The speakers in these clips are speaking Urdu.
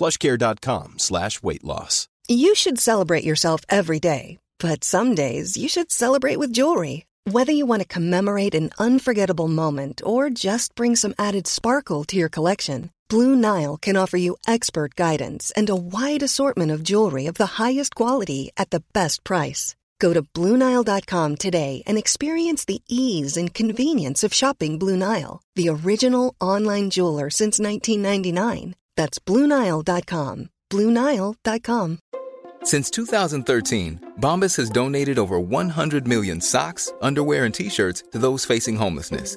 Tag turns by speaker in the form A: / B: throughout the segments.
A: Moment اور بیسٹ پرائز ناولپیرینس اینڈ کنوینئنس شاپنگ دی اور That's BlueNile.com. BlueNile.com.
B: Since 2013, Bombas has donated over 100 million socks, underwear, and t shirts to those facing homelessness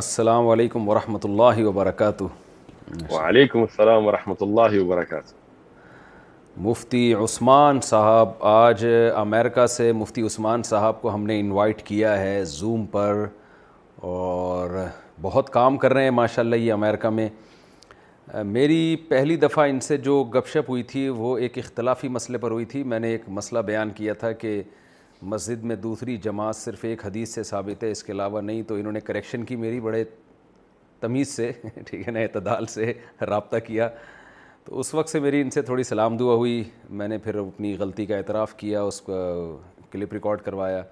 C: السلام علیکم ورحمۃ اللہ وبرکاتہ
D: وعلیکم السلام ورحمۃ اللہ وبرکاتہ
C: مفتی عثمان صاحب آج امریکہ سے مفتی عثمان صاحب کو ہم نے انوائٹ کیا ہے زوم پر اور بہت کام کر رہے ہیں ماشاء اللہ یہ امریکہ میں میری پہلی دفعہ ان سے جو گپ شپ ہوئی تھی وہ ایک اختلافی مسئلے پر ہوئی تھی میں نے ایک مسئلہ بیان کیا تھا کہ مسجد میں دوسری جماعت صرف ایک حدیث سے ثابت ہے اس کے علاوہ نہیں تو انہوں نے کریکشن کی میری بڑے تمیز سے ٹھیک ہے نا اعتدال سے رابطہ کیا تو اس وقت سے میری ان سے تھوڑی سلام دعا ہوئی میں نے پھر اپنی غلطی کا اعتراف کیا اس کا کلپ ریکارڈ کروایا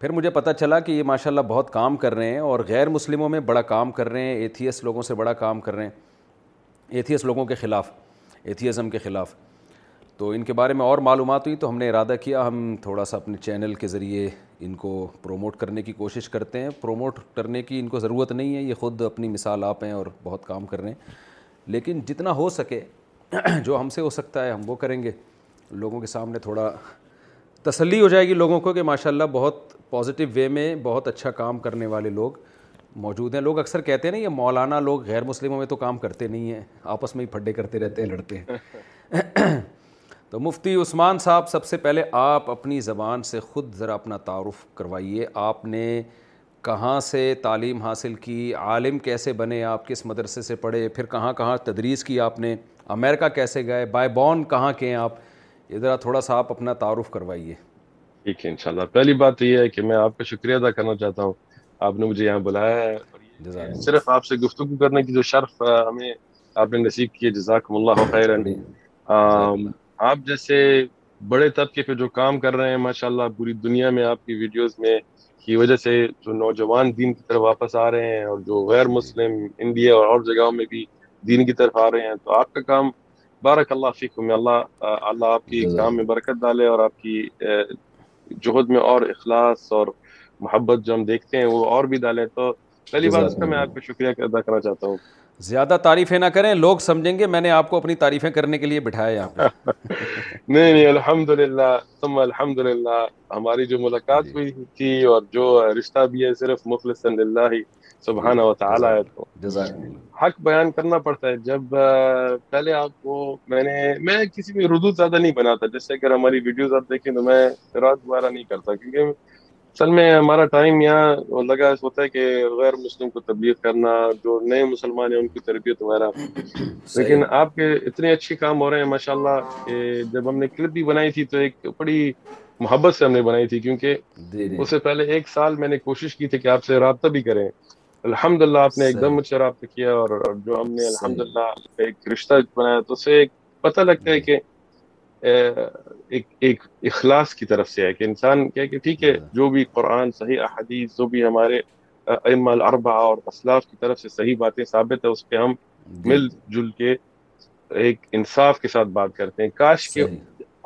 C: پھر مجھے پتہ چلا کہ یہ ماشاء اللہ بہت کام کر رہے ہیں اور غیر مسلموں میں بڑا کام کر رہے ہیں ایتھیس لوگوں سے بڑا کام کر رہے ہیں ایتھیس لوگوں کے خلاف ایتھیزم کے خلاف تو ان کے بارے میں اور معلومات ہوئی تو ہم نے ارادہ کیا ہم تھوڑا سا اپنے چینل کے ذریعے ان کو پروموٹ کرنے کی کوشش کرتے ہیں پروموٹ کرنے کی ان کو ضرورت نہیں ہے یہ خود اپنی مثال آپ ہیں اور بہت کام کر رہے ہیں لیکن جتنا ہو سکے جو ہم سے ہو سکتا ہے ہم وہ کریں گے لوگوں کے سامنے تھوڑا تسلی ہو جائے گی لوگوں کو کہ ماشاء اللہ بہت پازیٹیو وے میں بہت اچھا کام کرنے والے لوگ موجود ہیں لوگ اکثر کہتے ہیں نا یہ مولانا لوگ غیر مسلموں میں تو کام کرتے نہیں ہیں آپس میں ہی پھڈے کرتے رہتے ہیں لڑتے ہیں تو مفتی عثمان صاحب سب سے پہلے آپ اپنی زبان سے خود ذرا اپنا تعارف کروائیے آپ نے کہاں سے تعلیم حاصل کی عالم کیسے بنے آپ کس مدرسے سے پڑھے پھر کہاں کہاں تدریس کی آپ نے امریکہ کیسے گئے بائی بون کہاں کے ہیں آپ یہ ذرا تھوڑا سا آپ اپنا تعارف کروائیے
D: ٹھیک ہے انشاءاللہ پہلی بات یہ ہے کہ میں آپ کا شکریہ ادا کرنا چاہتا ہوں آپ نے مجھے یہاں بلایا ہے صرف آپ سے گفتگو کرنے کی جو شرف ہمیں آپ نے نصیب کی جزاکم اللہ آپ جیسے بڑے طبقے پہ جو کام کر رہے ہیں ماشاءاللہ پوری دنیا میں آپ کی ویڈیوز میں کی وجہ سے جو نوجوان دین کی طرف واپس آ رہے ہیں اور جو غیر مسلم انڈیا اور اور جگہوں میں بھی دین کی طرف آ رہے ہیں تو آپ کا کام بارک اللہ فک میں اللہ اللہ آپ کی کام میں برکت ڈالے اور آپ کی جوہد میں اور اخلاص اور محبت جو ہم دیکھتے ہیں وہ اور بھی ڈالے تو پہلی بات اس کا میں آپ کا شکریہ ادا کرنا چاہتا ہوں
C: زیادہ تعریفیں نہ کریں لوگ سمجھیں گے میں نے آپ کو اپنی تعریفیں کرنے کے لیے بٹھایا
D: نہیں نہیں تم ہماری جو ملاقات بھی جی۔ اور جو رشتہ بھی ہے صرف مخلص جی۔ اللہ سبحانہ و تعالیٰ حق بیان کرنا پڑتا ہے جب پہلے آپ کو میں نے میں کسی میں زیادہ نہیں بناتا جیسے اگر ہماری ویڈیوز آپ دیکھیں تو میں رات دوبارہ نہیں کرتا کیونکہ اصل میں ہمارا ٹائم یہاں لگا ہوتا ہے کہ غیر مسلم کو تبلیغ کرنا جو نئے مسلمان ہیں ان کی تربیت وغیرہ لیکن آپ کے اتنے اچھے کام ہو رہے ہیں ماشاء اللہ کہ جب ہم نے کلپ بھی بنائی تھی تو ایک بڑی محبت سے ہم نے بنائی تھی کیونکہ جی، جی۔ اس سے پہلے ایک سال میں نے کوشش کی تھی کہ آپ سے رابطہ بھی کریں الحمد للہ آپ نے ایک دم مجھ اچھا سے رابطہ کیا اور جو ہم نے الحمد للہ ایک رشتہ بنایا تو اس سے ایک پتہ لگتا ہے جی۔ کہ ایک ایک اخلاص کی طرف سے ہے کہ انسان کہے کہ ٹھیک ہے ہاں۔ جو بھی قرآن صحیح احادیث جو بھی ہمارے ام اور اسلاف کی طرف سے صحیح باتیں ثابت ہے اس پہ ہم جی۔ مل جل کے ایک انصاف کے ساتھ بات کرتے ہیں کاش کے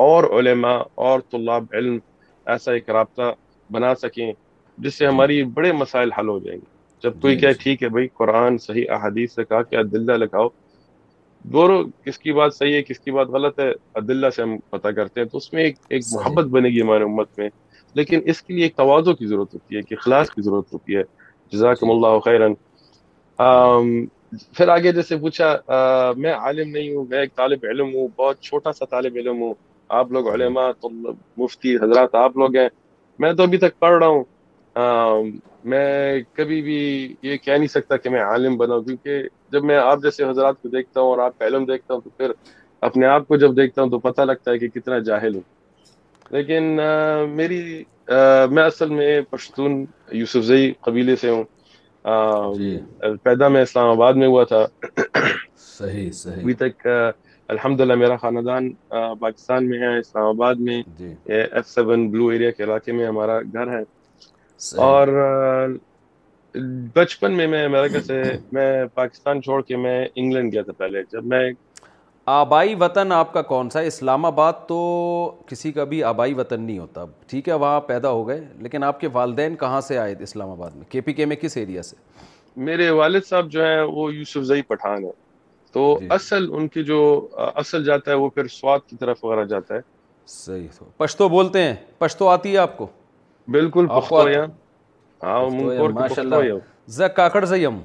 D: اور علماء اور طلاب علم ایسا ایک رابطہ بنا سکیں جس سے جی۔ ہماری بڑے مسائل حل ہو جائیں گے جب کوئی جی، کہے ٹھیک ہے بھائی قرآن صحیح احادیث سے کہا کہ دلہ لگاؤ دونوں کس کی بات صحیح ہے کس کی بات غلط ہے عدلہ سے ہم پتہ کرتے ہیں تو اس میں ایک ایک محبت بنے گی ہمارے امت میں لیکن اس کے لیے ایک توازو کی ضرورت ہوتی ہے کہ اخلاص کی ضرورت ہوتی ہے جزاکم اللہ خیرن پھر آگے جیسے پوچھا میں عالم نہیں ہوں میں ایک طالب علم ہوں بہت چھوٹا سا طالب علم ہوں آپ لوگ علماء مفتی حضرات آپ لوگ ہیں میں تو ابھی تک پڑھ رہا ہوں میں کبھی بھی یہ کہہ نہیں سکتا کہ میں عالم بناؤں کیونکہ جب میں آپ جیسے حضرات کو دیکھتا ہوں اور آپ کا علم دیکھتا ہوں تو پھر اپنے آپ کو جب دیکھتا ہوں تو پتہ لگتا ہے کہ کتنا جاہل ہوں لیکن میری میں اصل میں پشتون یوسف زئی قبیلے سے ہوں جی۔ پیدا میں اسلام آباد میں ہوا تھا ابھی تک الحمد للہ میرا خاندان پاکستان میں ہے اسلام آباد میں جی۔ بلو ایریا کے علاقے میں ہمارا گھر ہے اور بچپن میں میں امریکہ سے میں پاکستان چھوڑ کے میں انگلینڈ گیا تھا پہلے جب میں
C: آبائی وطن آپ کا کون سا ہے اسلام آباد تو کسی کا بھی آبائی وطن نہیں ہوتا ٹھیک ہے وہاں پیدا ہو گئے لیکن آپ کے والدین کہاں سے آئے تھے اسلام آباد میں کے پی کے میں کس ایریا سے
D: میرے والد صاحب جو ہیں وہ یوسف زئی پٹھان ہیں تو جی۔ اصل ان کی جو اصل جاتا ہے وہ پھر سواد کی طرف وغیرہ جاتا ہے
C: صحیح تو پشتو بولتے ہیں پشتو آتی ہے آپ کو
D: بالکل
C: ماشاء الله ز کاکړ ز يم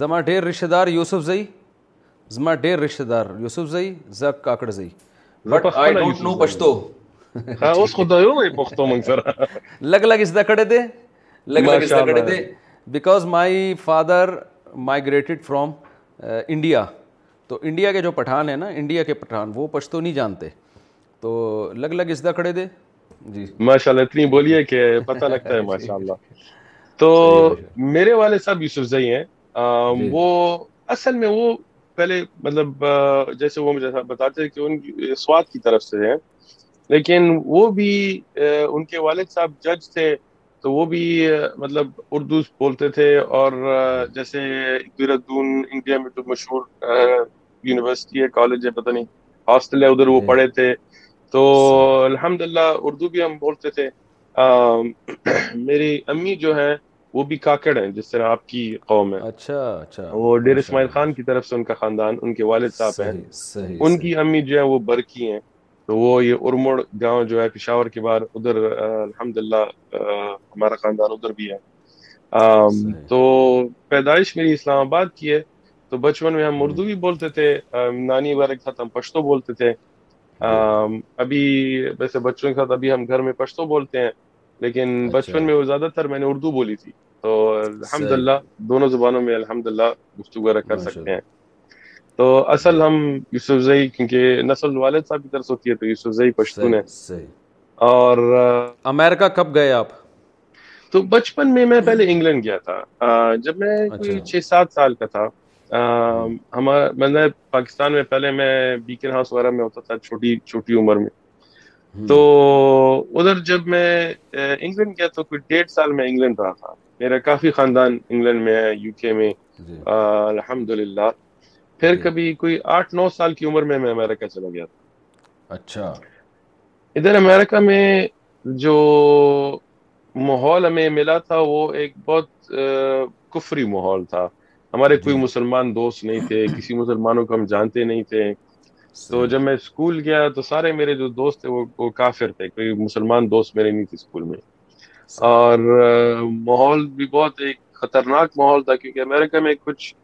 C: زما ډېر رشتہ دار یوسف زئی زما ډېر رشتہ دار یوسف زئی ز کاکړ Zai but I don't know Pashto
D: ها اوس خدایو مې پښتو مونږ سره
C: لګ لګ اس دا کړه دې لګ لګ اس دا کړه دې because my father migrated from India تو انڈیا کے جو پٹھان ہیں نا انڈیا کے پٹھان وہ پشتو نہیں جانتے تو لگ لگ اس دا کھڑے دے
D: جی ماشاء اللہ اتنی بولیے کہ پتہ لگتا ہے جی۔ ماشاء اللہ تو میرے والد صاحب یوسف زئی ہیں جی۔ وہ اصل میں وہ پہلے مطلب جیسے وہ مجھے بتاتے کہ ان سواد کی طرف سے ہیں لیکن وہ بھی ان کے والد صاحب جج تھے تو وہ بھی مطلب اردو بولتے تھے اور جیسے دون انڈیا میں تو مشہور یونیورسٹی ہے کالج ہے پتہ نہیں ہاسٹل ہے ادھر وہ جی۔ پڑھے تھے تو الحمد للہ اردو بھی ہم بولتے تھے میری امی جو ہے وہ بھی کاکڑ ہیں جس طرح آپ کی قوم ہے
C: اچھا اچھا
D: وہ ڈیر اسماعیل خان کی طرف سے ان کا خاندان ان کے والد صاحب ہیں ان کی امی جو ہے وہ برقی ہیں تو وہ یہ ارمڑ گاؤں جو ہے پشاور کے باہر ادھر الحمد للہ ہمارا خاندان ادھر بھی ہے تو پیدائش میری اسلام آباد کی ہے تو بچپن میں ہم اردو بھی بولتے تھے نانی وغیرہ کے ساتھ ہم پشتو بولتے تھے جی۔ ابھی ویسے بچوں کے ساتھ ابھی ہم گھر میں پشتو بولتے ہیں لیکن اچھا۔ بچپن میں وہ زیادہ تر میں نے اردو بولی تھی تو الحمد للہ دونوں زبانوں میں الحمد للہ گفتگو کر سکتے ہیں تو اصل ہم یوسف زئی کیونکہ نسل والد صاحب کی طرف ہوتی ہے تو یوسف زئی پشتون ہے اور
C: امریکہ کب گئے آپ
D: تو بچپن میں میں پہلے انگلینڈ گیا تھا جب میں اچھا۔ چھ سات سال کا تھا ہمارا میں نے پاکستان میں پہلے میں بیکن ہاؤس وغیرہ میں ہوتا تھا چھوٹی چھوٹی عمر میں تو ادھر جب میں انگلینڈ گیا تو کوئی ڈیڑھ سال میں انگلینڈ رہا تھا میرا کافی خاندان انگلینڈ میں ہے یو کے میں جی۔ الحمد للہ پھر جی۔ کبھی کوئی آٹھ نو سال کی عمر میں میں امیرکا چلا گیا تھا
C: اچھا
D: ادھر امیرکا میں جو ماحول ہمیں ملا تھا وہ ایک بہت کفری ماحول تھا ہمارے کوئی جی۔ مسلمان دوست نہیں تھے کسی مسلمانوں کو ہم جانتے نہیں تھے تو جب میں اسکول گیا تو سارے میرے جو دوست تھے وہ کافر تھے کوئی مسلمان دوست میرے نہیں تھے اسکول میں اور ماحول بھی بہت ایک خطرناک ماحول تھا کیونکہ امریکہ میں کچھ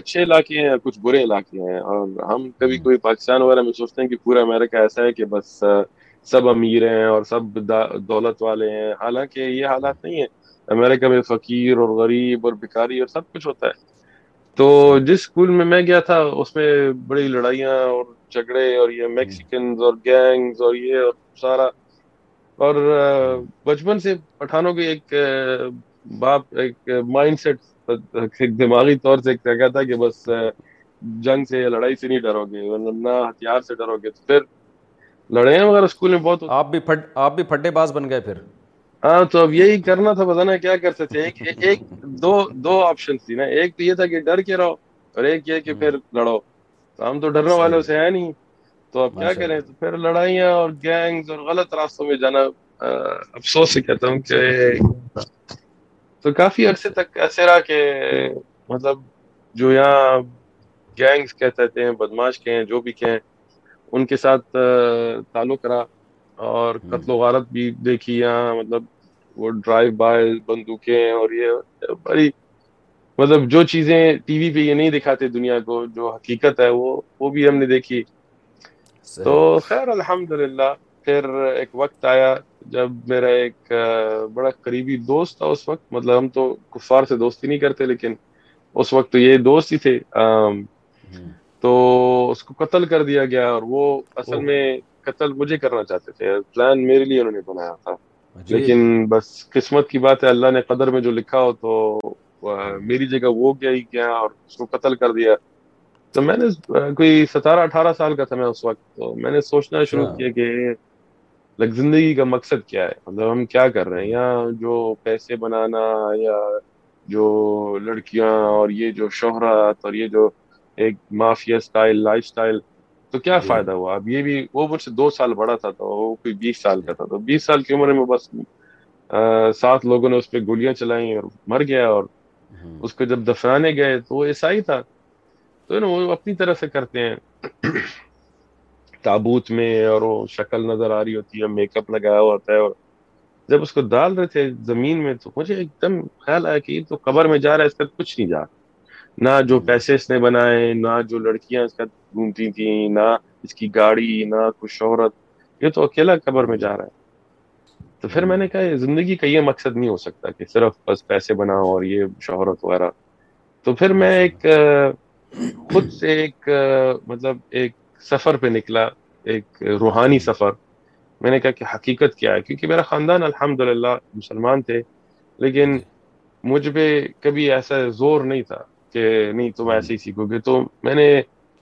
D: اچھے علاقے ہیں کچھ برے علاقے ہیں اور ہم کبھی کوئی پاکستان وغیرہ میں سوچتے ہیں کہ پورا امریکہ ایسا ہے کہ بس سب امیر ہیں اور سب دولت والے ہیں حالانکہ یہ حالات نہیں ہیں امریکہ میں فقیر اور غریب اور بیکاری اور سب کچھ ہوتا ہے تو جس اسکول میں میں گیا تھا اس میں بڑی لڑائیاں اور جھگڑے اور یہ میکسیکن اور گینگز اور یہ اور سارا اور بچپن سے پٹھانوں کے ایک باپ ایک مائنڈ سیٹ دماغی طور سے ایک کہ بس جنگ سے لڑائی سے نہیں ڈرو گے نہ ہتھیار سے ڈرو گے تو پھر لڑائیاں وغیرہ اسکول میں بہت
C: آپ بھی آپ بھی پھٹے باز بن گئے پھر
D: ہاں تو اب یہی کرنا تھا نا کیا کر سکتے آپشن تھی نا ایک تو یہ تھا کہ ڈر کے رہو اور ایک یہ کہ ہاں۔ پھر لڑو تو ہم تو ڈرنے والوں سے ہیں نہیں تو اب کیا کریں تو پھر لڑائیاں اور گینگز اور غلط راستوں میں جانا افسوس سے کہتا ہوں کہ تو کافی عرصے تک ایسے رہا کہ مطلب جو یہاں گینگز کہتے ہیں بدماش کے ہیں جو بھی کہیں ان کے ساتھ تعلق رہا اور قتل و غارت بھی دیکھی یہاں مطلب وہ ڈرائیو بائی بندوقیں اور یہ بڑی مطلب جو چیزیں ٹی وی پہ یہ نہیں دکھاتے دنیا کو جو حقیقت ہے وہ بھی ہم نے دیکھی تو خیر الحمد للہ پھر ایک وقت آیا جب میرا ایک بڑا قریبی دوست تھا اس وقت مطلب ہم تو کفار سے دوستی نہیں کرتے لیکن اس وقت تو یہ دوست ہی تھے تو اس کو قتل کر دیا گیا اور وہ اصل میں قتل مجھے کرنا چاہتے تھے پلان میرے لیے انہوں نے بنایا تھا جی۔ لیکن بس قسمت کی بات ہے اللہ نے قدر میں جو لکھا ہو تو میری جگہ وہ کیا ہی کیا اور اس کو قتل کر دیا تو میں نے کوئی ستارہ اٹھارہ سال کا تھا میں اس وقت تو میں نے سوچنا شروع ہاں۔ کیا کہ لگ زندگی کا مقصد کیا ہے مطلب ہم کیا کر رہے ہیں یا جو پیسے بنانا یا جو لڑکیاں اور یہ جو شہرت اور یہ جو ایک مافیا سٹائل لائف سٹائل تو کیا جی۔ فائدہ ہوا اب یہ بھی وہ مجھ سے دو سال بڑا تھا تو وہ کوئی بیس سال کا تھا تو بیس سال کی عمر میں بس سات لوگوں نے اس پہ گولیاں چلائی اور مر گیا اور اس کو جب دفنانے گئے تو وہ عیسائی تھا تو نا وہ اپنی طرح سے کرتے ہیں تابوت میں اور وہ شکل نظر آ رہی ہوتی ہے میک اپ لگایا ہوا ہوتا ہے اور جب اس کو ڈال رہے تھے زمین میں تو مجھے ایک دم خیال آیا کہ یہ تو قبر میں جا رہا ہے اس کا کچھ نہیں جا رہا نہ جو پیسے اس نے بنائے نہ جو لڑکیاں اس کا گھومتی تھیں نہ اس کی گاڑی نہ کچھ شہرت یہ تو اکیلا قبر میں جا رہا ہے تو پھر میں نے کہا زندگی کا یہ مقصد نہیں ہو سکتا کہ صرف بس پیسے بناؤ اور یہ شہرت وغیرہ تو پھر میں ایک خود سے ایک مطلب ایک سفر پہ نکلا ایک روحانی سفر میں نے کہا کہ حقیقت کیا ہے کیونکہ میرا خاندان الحمد مسلمان تھے لیکن مجھ پہ کبھی ایسا زور نہیں تھا کہ نہیں تم ایسے ہی سیکھو گے تو میں نے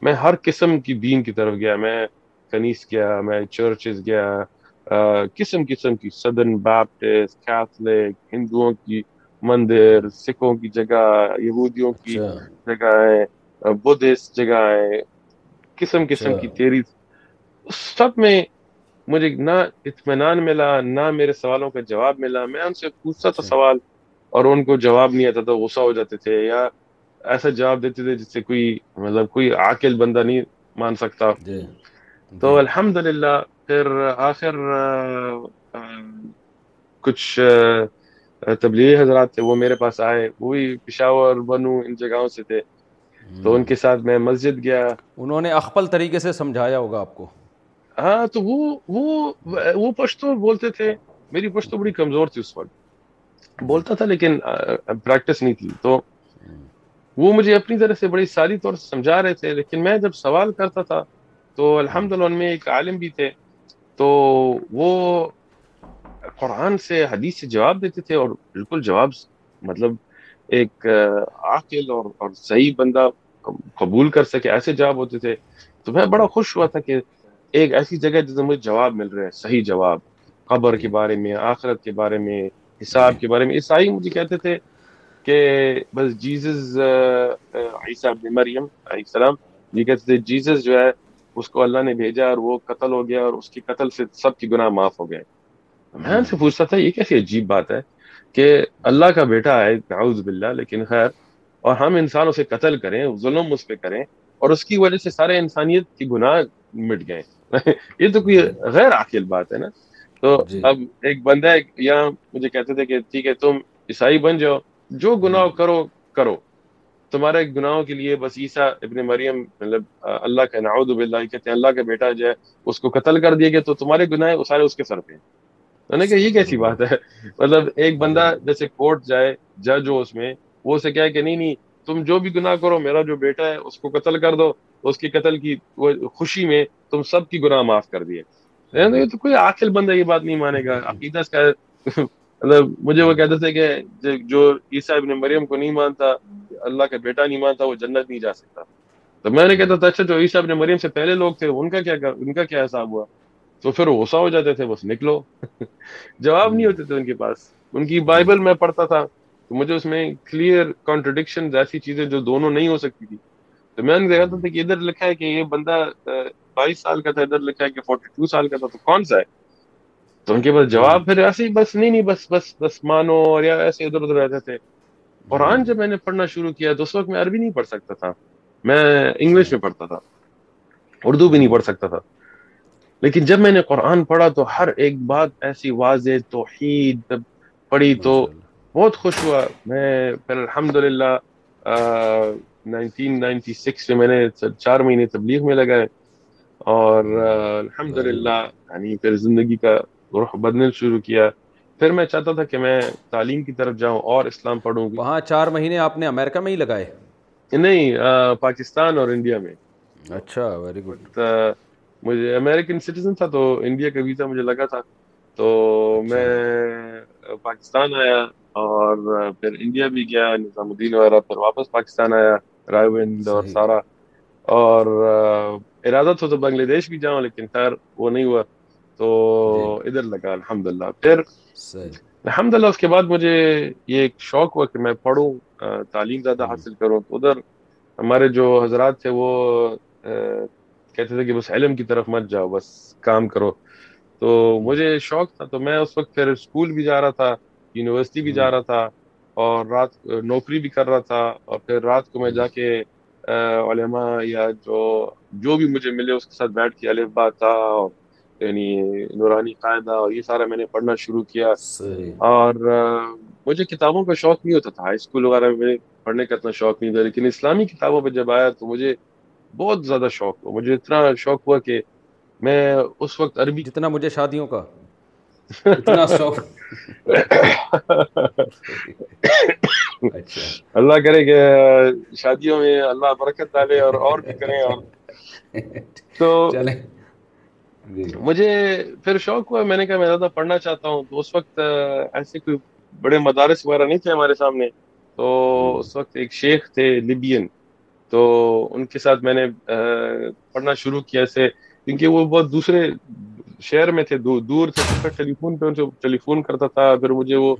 D: میں ہر قسم کی دین کی طرف گیا میں کنیس گیا میں چرچز گیا قسم قسم کی سدن کیتھلک ہندوؤں کی مندر سکھوں کی جگہ یہودیوں کی اچھا۔ جگہیں بدھسٹ جگہیں قسم قسم کی اچھا۔ تیری سب میں مجھے نہ اطمینان ملا نہ میرے سوالوں کا جواب ملا میں ان سے پوچھتا تھا اچھا۔ سوال اور ان کو جواب نہیں آتا تھا غصہ ہو جاتے تھے یا ایسا جواب دیتے تھے جس سے کوئی مطلب کوئی عاقل بندہ نہیں مان سکتا جی. تو الحمد جی۔ الحمدللہ پھر آخر کچھ تبلیغی حضرات تھے وہ میرے پاس آئے وہ بھی پشاور بنو ان جگہوں سے تھے تو ان کے ساتھ میں مسجد گیا
C: انہوں نے اخپل طریقے سے سمجھایا ہوگا آپ کو
D: ہاں تو وہ وہ وہ پشتو بولتے تھے میری پشتو بڑی کمزور تھی اس وقت بولتا تھا لیکن پریکٹس نہیں تھی تو وہ مجھے اپنی طرح سے بڑی ساری طور سے سمجھا رہے تھے لیکن میں جب سوال کرتا تھا تو الحمد للہ ان میں ایک عالم بھی تھے تو وہ قرآن سے حدیث سے جواب دیتے تھے اور بالکل جواب مطلب ایک عاقل اور اور صحیح بندہ قبول کر سکے ایسے جواب ہوتے تھے تو میں بڑا خوش ہوا تھا کہ ایک ایسی جگہ جس مجھے جواب مل رہے ہیں صحیح جواب قبر کے جی۔ بارے میں آخرت کے بارے میں حساب کے بارے میں عیسائی مجھے کہتے تھے کہ بس عیسیٰ ابن مریم علیہ السلام یہ کہتے تھے جیزز جو ہے اس کو اللہ نے بھیجا اور وہ قتل ہو گیا اور اس کی قتل سے سب کی گناہ معاف ہو گئے میں ان سے پوچھتا تھا یہ کیسی عجیب بات ہے کہ اللہ کا بیٹا ہے نعوذ باللہ لیکن خیر اور ہم انسان اسے قتل کریں ظلم اس پہ کریں اور اس کی وجہ سے سارے انسانیت کی گناہ مٹ گئے یہ تو کوئی غیر عاقل بات ہے نا تو جی۔ اب ایک بندہ یا مجھے کہتے تھے کہ ٹھیک ہے تم عیسائی بن جاؤ جو گناہ کرو کرو تمہارے گناہوں کے لیے بس عیسیٰ ابن مریم مطلب اللہ کا نعوذ باللہ کہتے ہیں اللہ کا بیٹا جو ہے اس کو قتل کر دیے گئے تو تمہارے گناہ سارے اس کے سر پہ نے کہ یہ کیسی بات ہے مطلب ایک بندہ جیسے کورٹ جائے جج ہو اس میں وہ اسے کہ نہیں نہیں تم جو بھی گناہ کرو میرا جو بیٹا ہے اس کو قتل کر دو اس کے قتل کی وہ خوشی میں تم سب کی گناہ معاف کر دیے تو کوئی آخر بندہ یہ بات نہیں مانے گا عقیدہ اس کا مطلب مجھے وہ کہتے تھے کہ جو عیسیٰ ابن مریم کو نہیں مانتا اللہ کا بیٹا نہیں مانتا وہ جنت نہیں جا سکتا تو میں نے کہتا تھا اچھا جو عیسیٰ ابن مریم سے پہلے لوگ تھے ان کا کیا ان کا کیا حساب ہوا تو پھر غصہ ہو جاتے تھے بس نکلو جواب نہیں ہوتے تھے ان کے پاس ان کی بائبل میں پڑھتا تھا تو مجھے اس میں کلیئر کانٹرڈکشن ایسی چیزیں جو دونوں نہیں ہو سکتی تھی تو میں نے دیکھا تھا کہ ادھر لکھا ہے کہ یہ بندہ بائیس سال کا تھا ادھر لکھا ہے کہ فورٹی ٹو سال کا تھا تو کون سا ہے تو ان کے پاس جواب پھر ایسے ہی بس نہیں نہیں بس بس بس مانو اور یا ایسے ادھر ادھر رہتے تھے قرآن جب میں نے پڑھنا شروع کیا تو اس وقت میں عربی نہیں پڑھ سکتا تھا میں انگلش میں پڑھتا تھا اردو بھی نہیں پڑھ سکتا تھا لیکن جب میں نے قرآن پڑھا تو ہر ایک بات ایسی واضح توحید پڑھی تو بہت خوش ہوا میں پھر الحمد للہ نائنٹین نائنٹی سکس میں نے چار مہینے تبلیغ میں لگائے اور الحمد للہ یعنی پھر زندگی کا رخ بدن شروع کیا پھر میں چاہتا تھا کہ میں تعلیم کی طرف جاؤں اور اسلام پڑھوں
C: وہاں چار مہینے آپ نے امریکہ میں ہی لگائے
D: نہیں پاکستان اور انڈیا میں
C: اچھا ویری گڈ
D: مجھے امریکن سٹیزن تھا تو انڈیا کا ویزا مجھے لگا تھا تو
C: اچھا۔
D: میں پاکستان آیا اور پھر انڈیا بھی گیا نظام الدین وغیرہ پھر واپس پاکستان آیا رائے اور سارا اور ارادہ تھا تو بنگلہ دیش بھی جاؤں لیکن خیر وہ نہیں ہوا تو جی۔ ادھر لگا الحمد للہ پھر الحمد للہ اس کے بعد مجھے یہ ایک شوق ہوا کہ میں پڑھوں تعلیم زیادہ ہاں۔ حاصل کروں تو ادھر ہمارے جو حضرات تھے وہ کہتے تھے کہ بس علم کی طرف مت جاؤ بس کام کرو تو مجھے شوق تھا تو میں اس وقت پھر اسکول بھی جا رہا تھا یونیورسٹی بھی جا ہاں۔ رہا تھا اور رات نوکری بھی کر رہا تھا اور پھر رات کو میں جا کے علماء یا جو جو بھی مجھے ملے اس کے ساتھ بیٹھ کے البا تھا اور یعنی نورانی قاعدہ اور یہ سارا میں نے پڑھنا شروع کیا صحیح. اور مجھے کتابوں کا شوق نہیں ہوتا تھا ہائی اسکول وغیرہ میں پڑھنے کا اتنا شوق نہیں تھا لیکن اسلامی کتابوں پہ جب آیا تو مجھے بہت زیادہ شوق ہوا مجھے اتنا شوق ہوا کہ میں اس وقت عربی
C: جتنا مجھے شادیوں کا اتنا شوق
D: اچھا۔ اللہ کرے کہ شادیوں میں اللہ برکت ڈالے اور اور بھی کریں اور تو جی۔ مجھے پھر شوق ہوا میں نے کہا میں زیادہ پڑھنا چاہتا ہوں تو اس وقت ایسے کوئی بڑے مدارس وغیرہ نہیں تھے ہمارے سامنے تو اس وقت ایک شیخ تھے لیبین تو ان کے ساتھ میں نے پڑھنا شروع کیا کیونکہ وہ بہت دوسرے شہر میں تھے دور تھے ٹیلی فون پہ ان سے ٹیلی فون کرتا تھا پھر مجھے وہ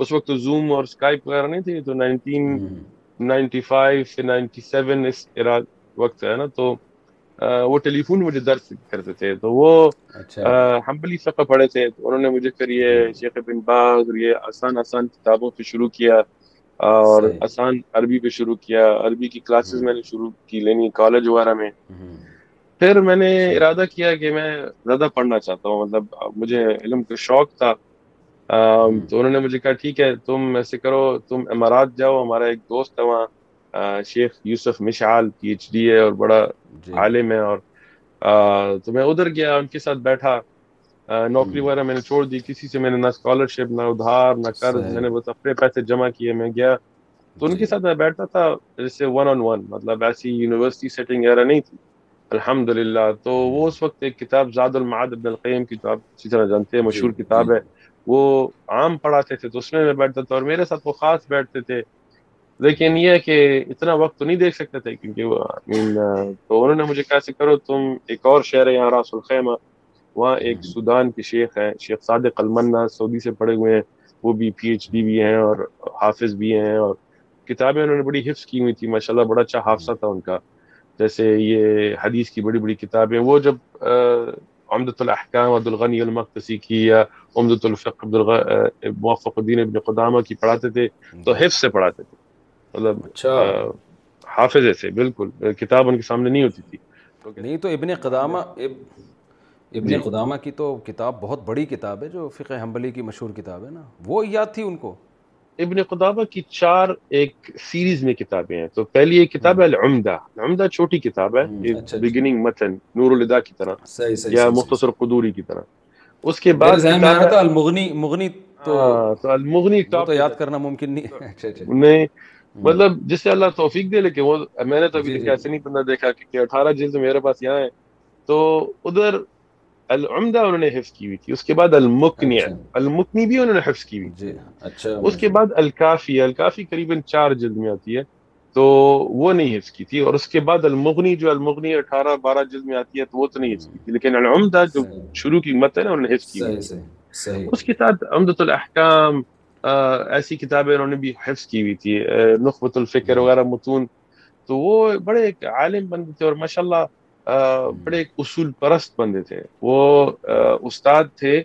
D: اس وقت زوم اور اسکائپ وغیرہ نہیں تھی تو نائنٹین نائنٹی نائنٹی فائیو سے سیون اس وقت ہے نا تو وہ ٹیلی فون مجھے درد کرتے تھے تو وہ اچھا۔ ہم پڑھے تھے تو انہوں نے مجھے پھر یہ ہاں۔ یہ شیخ آسان آسان کتابوں پہ شروع کیا اور آسان عربی پہ شروع کیا عربی کی کلاسز ہاں۔ میں نے شروع کی لینی کالج وغیرہ میں ہاں۔ پھر میں نے ارادہ کیا کہ میں زیادہ پڑھنا چاہتا ہوں مطلب مجھے علم کا شوق تھا تو انہوں نے مجھے کہا ٹھیک ہے تم ایسے کرو تم امارات جاؤ ہمارا ایک دوست ہے وہاں شیخ یوسف مشعال پی ایچ ڈی ہے اور بڑا جی۔ عالم ہے اور تو میں ادھر گیا ان کے ساتھ بیٹھا نوکری وغیرہ میں نے چھوڑ دی کسی سے میں نے نہ اسکالرشپ نہ ادھار نہ قرض میں نے اپنے پیسے جمع کیے میں گیا تو ان کے جی۔ ساتھ میں بیٹھتا تھا جیسے ون آن ون مطلب ایسی یونیورسٹی سیٹنگ وغیرہ نہیں تھی الحمد للہ تو وہ اس وقت ایک کتاب زاد المعاد ابن القیم کی جو آپ اچھی طرح جانتے ہیں جی، مشہور کتاب ہے وہ عام پڑھاتے تھے تو اس میں میں بیٹھتا تھا اور میرے ساتھ وہ خاص بیٹھتے تھے لیکن یہ کہ اتنا وقت تو نہیں دیکھ سکتے تھے کیونکہ تو انہوں نے مجھے کیسے کرو تم ایک اور شہر ہے یہاں راس الخیمہ وہاں ایک سودان کی شیخ ہیں شیخ صادق المنا سعودی سے پڑھے ہوئے ہیں وہ بھی پی ایچ ڈی بھی ہیں اور حافظ بھی ہیں اور کتابیں انہوں نے بڑی حفظ کی ہوئی تھی ماشاء اللہ بڑا اچھا حافظہ تھا ان کا جیسے یہ حدیث کی بڑی بڑی کتابیں وہ جب عمدۃ الاحکام عبد الغنی المختصی کی یا عمدۃ الفق عبد موفق الدین ابن قدامہ کی پڑھاتے تھے تو حفظ سے پڑھاتے تھے مطلب اچھا حافظ ایسے بالکل کتاب ان کے سامنے نہیں ہوتی تھی
C: نہیں تو ابن قدامہ جی۔ ابن جی۔ قدامہ کی تو کتاب بہت بڑی کتاب ہے جو فقہ حنبلی کی مشہور کتاب ہے نا وہ یاد تھی ان کو
D: ابن قدامہ کی چار ایک سیریز میں کتابیں ہیں تو پہلی ایک کتاب ہے العمدہ العمدہ چھوٹی کتاب ہے بگننگ اچھا، اچھا۔ متن نور الدا کی طرح یا مختصر قدوری کی طرح اس کے بعد
C: المغنی مغنی تو
D: ہاں، المغنی
C: تو یاد کرنا ممکن نہیں
D: مطلب جس سے اللہ توفیق دے لے کہ وہ میں نے تو ابھی جی، جی۔ ایسے نہیں بندہ دیکھا کہ اٹھارہ جلد میرے پاس یہاں ہے تو ادھر العمدہ انہوں نے حفظ کی ہوئی تھی اس کے بعد المکنی اچھا۔ المکنی بھی انہوں نے حفظ کی ہوئی جی، اچھا اس کے بعد الکافی الکافی قریباً چار جلد میں آتی ہے تو وہ نہیں حفظ کی تھی اور اس کے بعد المغنی جو المغنی اٹھارہ بارہ جلد میں آتی ہے تو وہ تو نہیں حفظ کی تھی لیکن العمدہ جو شروع کی مت ہے نا انہوں نے حفظ کی ہوئی اس کے ساتھ عمدت الاحکام ایسی کتابیں انہوں نے بھی حفظ کی ہوئی تھی نخبت الفکر جی۔ وغیرہ متون تو وہ بڑے ایک عالم بندے تھے اور ماشاء اللہ جی۔ بڑے اصول پرست بندے تھے وہ استاد تھے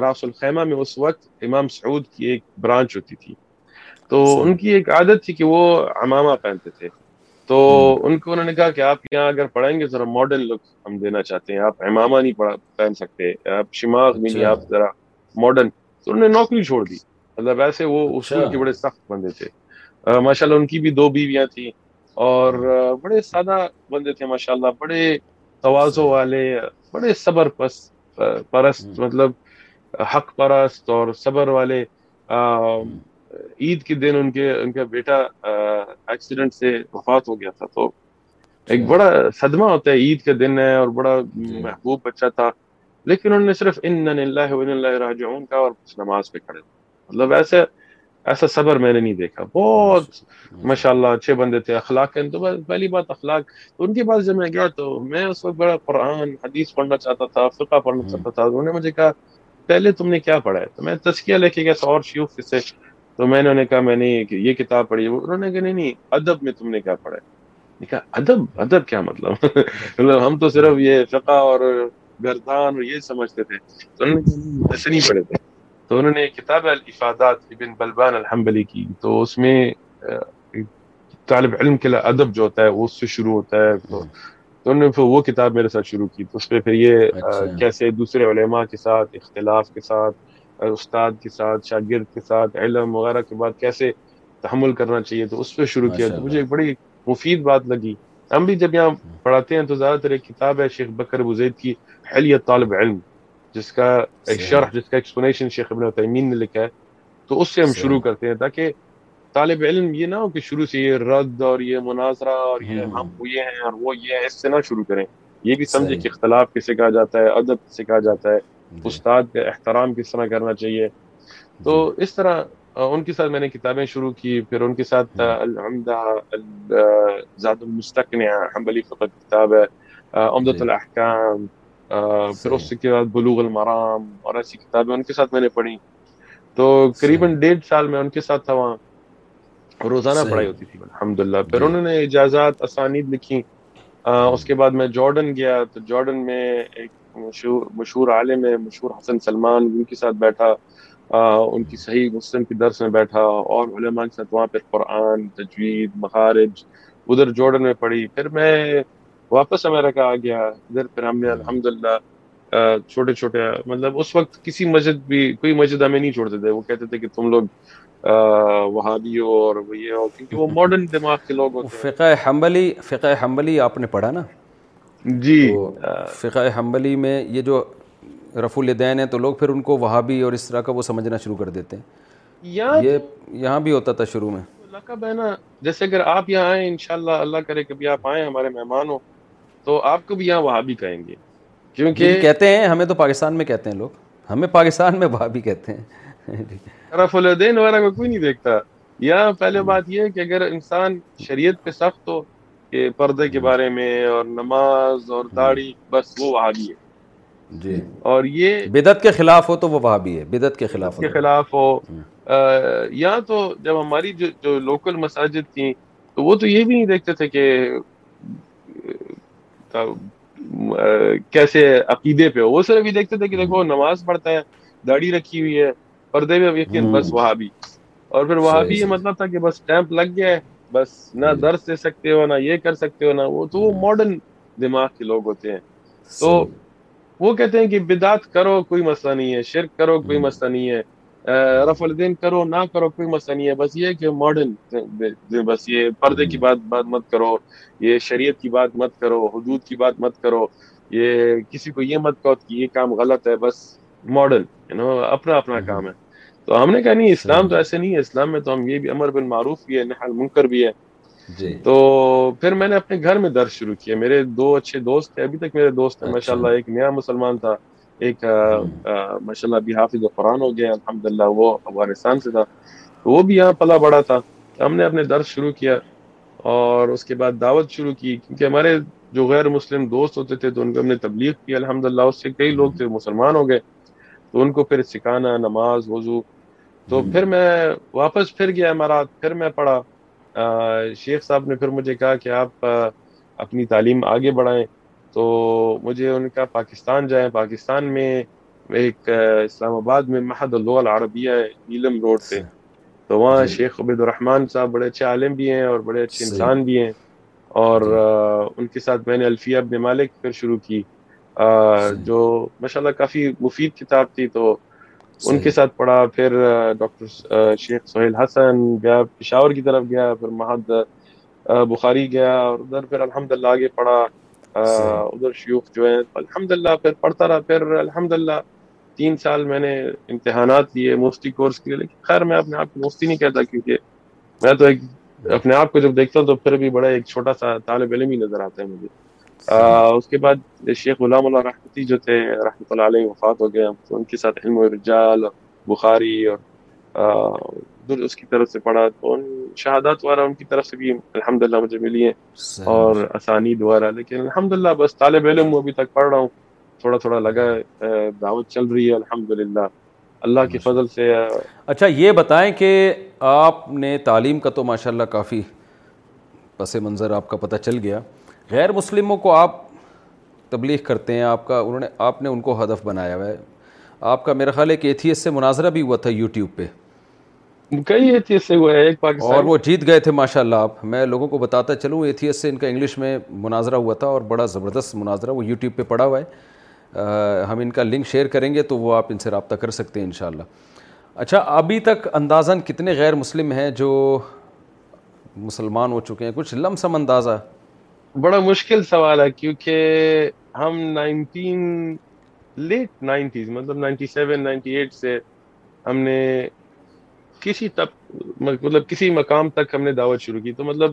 D: راس الخیمہ میں اس وقت امام سعود کی ایک برانچ ہوتی تھی تو ان کی ایک عادت تھی کہ وہ عمامہ پہنتے تھے تو ان کو انہوں نے کہا کہ آپ یہاں اگر پڑھائیں گے ذرا ماڈرن لک ہم دینا چاہتے ہیں آپ امامہ نہیں پہن سکتے آپ شماغ بھی نہیں اچھا۔ آپ ذرا ماڈرن تو انہوں نے نوکری چھوڑ دی مطلب ایسے وہ اس اچھا۔ کے بڑے سخت بندے تھے ماشاء اللہ ان کی بھی دو بیویاں تھیں اور بڑے سادہ بندے تھے ماشاء اللہ بڑے توازو اچھا۔ والے بڑے صبر پس پرست مطلب حق پرست اور صبر والے عید کے دن ان کے ان کا بیٹا ایکسیڈنٹ سے وفات ہو گیا تھا تو ایک اچھا۔ بڑا صدمہ ہوتا ہے عید کا دن ہے اور بڑا جی۔ محبوب بچہ تھا لیکن انہوں نے صرف ان اللہ راجعون کا اور نماز پہ کھڑے تھے مطلب ایسے ایسا صبر میں نے نہیں دیکھا بہت ماشاء اللہ اچھے بندے تھے اخلاق تو پہلی بات اخلاق ان کے پاس جب میں گیا تو میں اس وقت بڑا قرآن حدیث پڑھنا چاہتا تھا فقہ پڑھنا چاہتا تھا انہوں نے مجھے کہا پہلے تم نے کیا پڑھا ہے تو میں لے کے گیا اور شیوخ سے تو میں نے انہیں کہا میں نے یہ کتاب پڑھی ہے انہوں نے کہا نہیں نہیں ادب میں تم نے کیا پڑھا ہے کہا ادب ادب کیا مطلب مطلب ہم تو صرف یہ فقہ اور گردان اور یہ سمجھتے تھے تو انہوں نے ایسے نہیں پڑھے تھے تو انہوں نے کتاب الافادات ابن بلبان الحمبلی کی تو اس میں طالب علم کے ادب جو ہوتا ہے وہ اس سے شروع ہوتا ہے تو تو انہوں نے پھر وہ کتاب میرے ساتھ شروع کی تو اس پہ پھر یہ اچھا۔ کیسے دوسرے علماء کے ساتھ اختلاف کے ساتھ استاد کے ساتھ شاگرد کے ساتھ علم وغیرہ کے بعد کیسے تحمل کرنا چاہیے تو اس پہ شروع کیا تو مجھے ایک بڑی مفید بات لگی ہم بھی جب یہاں پڑھاتے ہیں تو زیادہ تر ایک کتاب ہے شیخ بکر کی حلیت طالب علم جس کا ایک شرح جس کا ایکسپلینیشن شیخ ابن نے لکھا ہے تو اس سے ہم شروع کرتے ہیں تاکہ طالب علم یہ نہ ہو کہ شروع سے یہ رد اور یہ مناظرہ اور یہ یہ ہم ہیں اور وہ اس سے نہ شروع کریں یہ بھی سمجھے کہ اختلاف کسے کہا جاتا ہے ادب کسے کہا جاتا ہے جی. استاد کا احترام کس طرح کرنا چاہیے تو جی. اس طرح ان کے ساتھ میں نے کتابیں شروع کی پھر ان کے ساتھ الحمد المستقن حمبلی فقط کتاب ہے عمدۃ جی. الحکام پھر اس کے بعد بلوغ المرام اور ایسی کتابیں ان کے ساتھ میں نے پڑھی تو قریباً ڈیڑھ سال میں ان کے ساتھ تھا وہاں روزانہ پڑھائی ہوتی تھی الحمد للہ پھر جی۔ انہوں نے اجازت اسانید لکھی اس کے بعد میں جارڈن گیا تو جارڈن میں ایک مشہور مشہور عالم ہے مشہور حسن سلمان ان کے ساتھ بیٹھا ان کی صحیح مسلم کی درس میں بیٹھا اور علماء کے ساتھ وہاں پہ قرآن تجوید مخارج ادھر جارڈن میں پڑھی پھر میں واپس امریکہ آ گیا ادھر پھر ہم نے الحمد للہ چھوٹے چھوٹے مطلب اس وقت کسی مسجد بھی کوئی مسجد ہمیں نہیں چھوڑتے تھے وہ کہتے تھے کہ تم لوگ وہاں بھی ہو اور وہ یہ ہو کیونکہ وہ ماڈرن دماغ کے لوگ ہوتے
C: ہیں فقہ حنبلی فقہ حنبلی آپ نے پڑھا نا
D: جی
C: فقہ حنبلی میں یہ جو رف الدین ہیں تو لوگ پھر ان کو وہابی اور اس طرح کا وہ سمجھنا شروع کر دیتے ہیں یہ یہاں بھی ہوتا تھا شروع میں
D: لقب ہے نا جیسے اگر آپ یہاں آئیں انشاءاللہ اللہ کرے کبھی آپ آئیں ہمارے مہمان ہو تو آپ کو بھی یہاں وہابی کہیں گے
C: کیونکہ کہتے ہیں ہمیں تو پاکستان میں کہتے ہیں لوگ ہمیں پاکستان میں وہابی کہتے ہیں
D: طرف الدین وغیرہ کو کوئی نہیں دیکھتا یہاں پہلے بات یہ ہے کہ اگر انسان شریعت پہ سخت ہو کہ پردے کے جی۔ بارے میں اور نماز اور جی۔ داڑھی بس وہ وہابی ہے
C: جی
D: اور یہ
C: بدت کے خلاف ہو تو وہ وہابی ہے بدت کے خلاف
D: کے خلاف ہو جی۔ یہاں تو جب ہماری جو, جو لوکل مساجد تھیں تو وہ تو یہ بھی نہیں دیکھتے تھے کہ کیسے عقیدے پہ ہو وہ صرف یہ دیکھتے تھے کہ دیکھو نماز پڑھتا ہے داڑھی رکھی ہوئی ہے پردے میں یقین بس وہاں بھی اور پھر وہاں بھی یہ مطلب تھا کہ بس ٹیمپ لگ گیا ہے بس نہ درس دے سکتے ہو نہ یہ کر سکتے ہو نہ وہ تو وہ ماڈرن دماغ کے لوگ ہوتے ہیں تو وہ کہتے ہیں کہ بدعت کرو کوئی مسئلہ نہیں ہے شرک کرو کوئی مسئلہ نہیں ہے رف الدین کرو نہ کرو کوئی مسئلہ نہیں ہے بس یہ کہ ماڈرن بس یہ پردے کی بات بات مت کرو یہ شریعت کی بات مت کرو حدود کی بات مت کرو یہ کسی کو یہ مت کہو کہ یہ کام غلط ہے بس ماڈل اپنا اپنا کام ہے تو ہم نے کہا نہیں اسلام تو ایسے نہیں ہے اسلام میں تو ہم یہ بھی امر بن معروف بھی ہے نحل منکر بھی ہے جی۔ تو پھر میں نے اپنے گھر میں درس شروع کیا میرے دو اچھے دوست تھے ابھی تک میرے دوست اچھا۔ ماشاء اللہ ایک نیا مسلمان تھا ایک ماشاء اللہ حافظ قرآن ہو گیا الحمد للہ وہ افغانستان سے تھا وہ بھی یہاں پلا بڑا تھا ہم نے اپنے درس شروع کیا اور اس کے بعد دعوت شروع کی کیونکہ ہمارے جو غیر مسلم دوست ہوتے تھے تو ان کو ہم نے تبلیغ کی الحمد للہ اس سے کئی لوگ تھے مسلمان ہو گئے تو ان کو پھر سکھانا نماز وضو تو پھر میں واپس پھر گیا امارات پھر میں پڑھا شیخ صاحب نے پھر مجھے کہا کہ آپ اپنی تعلیم آگے بڑھائیں تو مجھے ان کا پاکستان جائیں پاکستان میں ایک اسلام آباد میں محد اللہ العربیہ نیلم روڈ سے تو وہاں جی۔ شیخ عبید الرحمٰن صاحب بڑے اچھے عالم بھی ہیں اور بڑے اچھے انسان بھی ہیں اور جی۔ ان کے ساتھ میں نے الفیہ مالک پھر شروع کی جو ماشاءاللہ کافی مفید کتاب تھی تو ان کے ساتھ پڑھا پھر ڈاکٹر شیخ سہیل حسن گیا پشاور کی طرف گیا پھر محد بخاری گیا اور ادھر پھر الحمدللہ آگے پڑھا ادھر شیوخ جو ہیں الحمد للہ پھر پڑھتا رہا پھر الحمد للہ تین سال میں نے امتحانات لیے مفتی کورس کیے خیر میں اپنے آپ کو مفتی نہیں کہتا کیونکہ میں تو ایک اپنے آپ کو جب دیکھتا ہوں تو پھر بھی بڑا ایک چھوٹا سا طالب علم ہی نظر آتا ہے مجھے آ, اس کے بعد شیخ غلام اللہ رحمتی جو تھے رحمۃ اللہ علیہ وفات ہو گئے ان کے ساتھ علم و رجال اور بخاری اور اس کی طرف سے پڑھا تو ان شہادات وغیرہ ان کی طرف سے بھی الحمد مجھے ملی ہیں اور آسانی دوبارہ لیکن الحمد بس طالب علم ابھی تک پڑھ رہا ہوں تھوڑا تھوڑا لگا ہے دعوت چل رہی ہے الحمد اللہ کے فضل سے
C: اچھا یہ بتائیں کہ آپ نے تعلیم کا تو ماشاء اللہ کافی پس منظر آپ کا پتہ چل گیا غیر مسلموں کو آپ تبلیغ کرتے ہیں آپ کا انہوں نے آپ نے ان کو ہدف بنایا ہوا ہے آپ کا میرا خیال ہے کہ ایتھیس سے مناظرہ بھی ہوا تھا یوٹیوب پہ
D: کئی سے ایک
C: اور وہ جیت گئے تھے ماشاء اللہ آپ میں لوگوں کو بتاتا چلوں ایتھیس سے ان کا انگلش میں مناظرہ ہوا تھا اور بڑا زبردست مناظرہ وہ یوٹیوب پہ پڑا ہوا ہے ہم ان کا لنک شیئر کریں گے تو وہ آپ ان سے رابطہ کر سکتے ہیں انشاءاللہ اچھا ابھی تک اندازاً کتنے غیر مسلم ہیں جو مسلمان ہو چکے ہیں کچھ لم سم اندازہ
D: بڑا مشکل سوال ہے کیونکہ ہم نائنٹین لیٹ نائنٹیز مطلب نائنٹی نائنٹی سیون ایٹ سے ہم نے کسی تک مطلب کسی مقام تک ہم نے دعوت شروع کی تو مطلب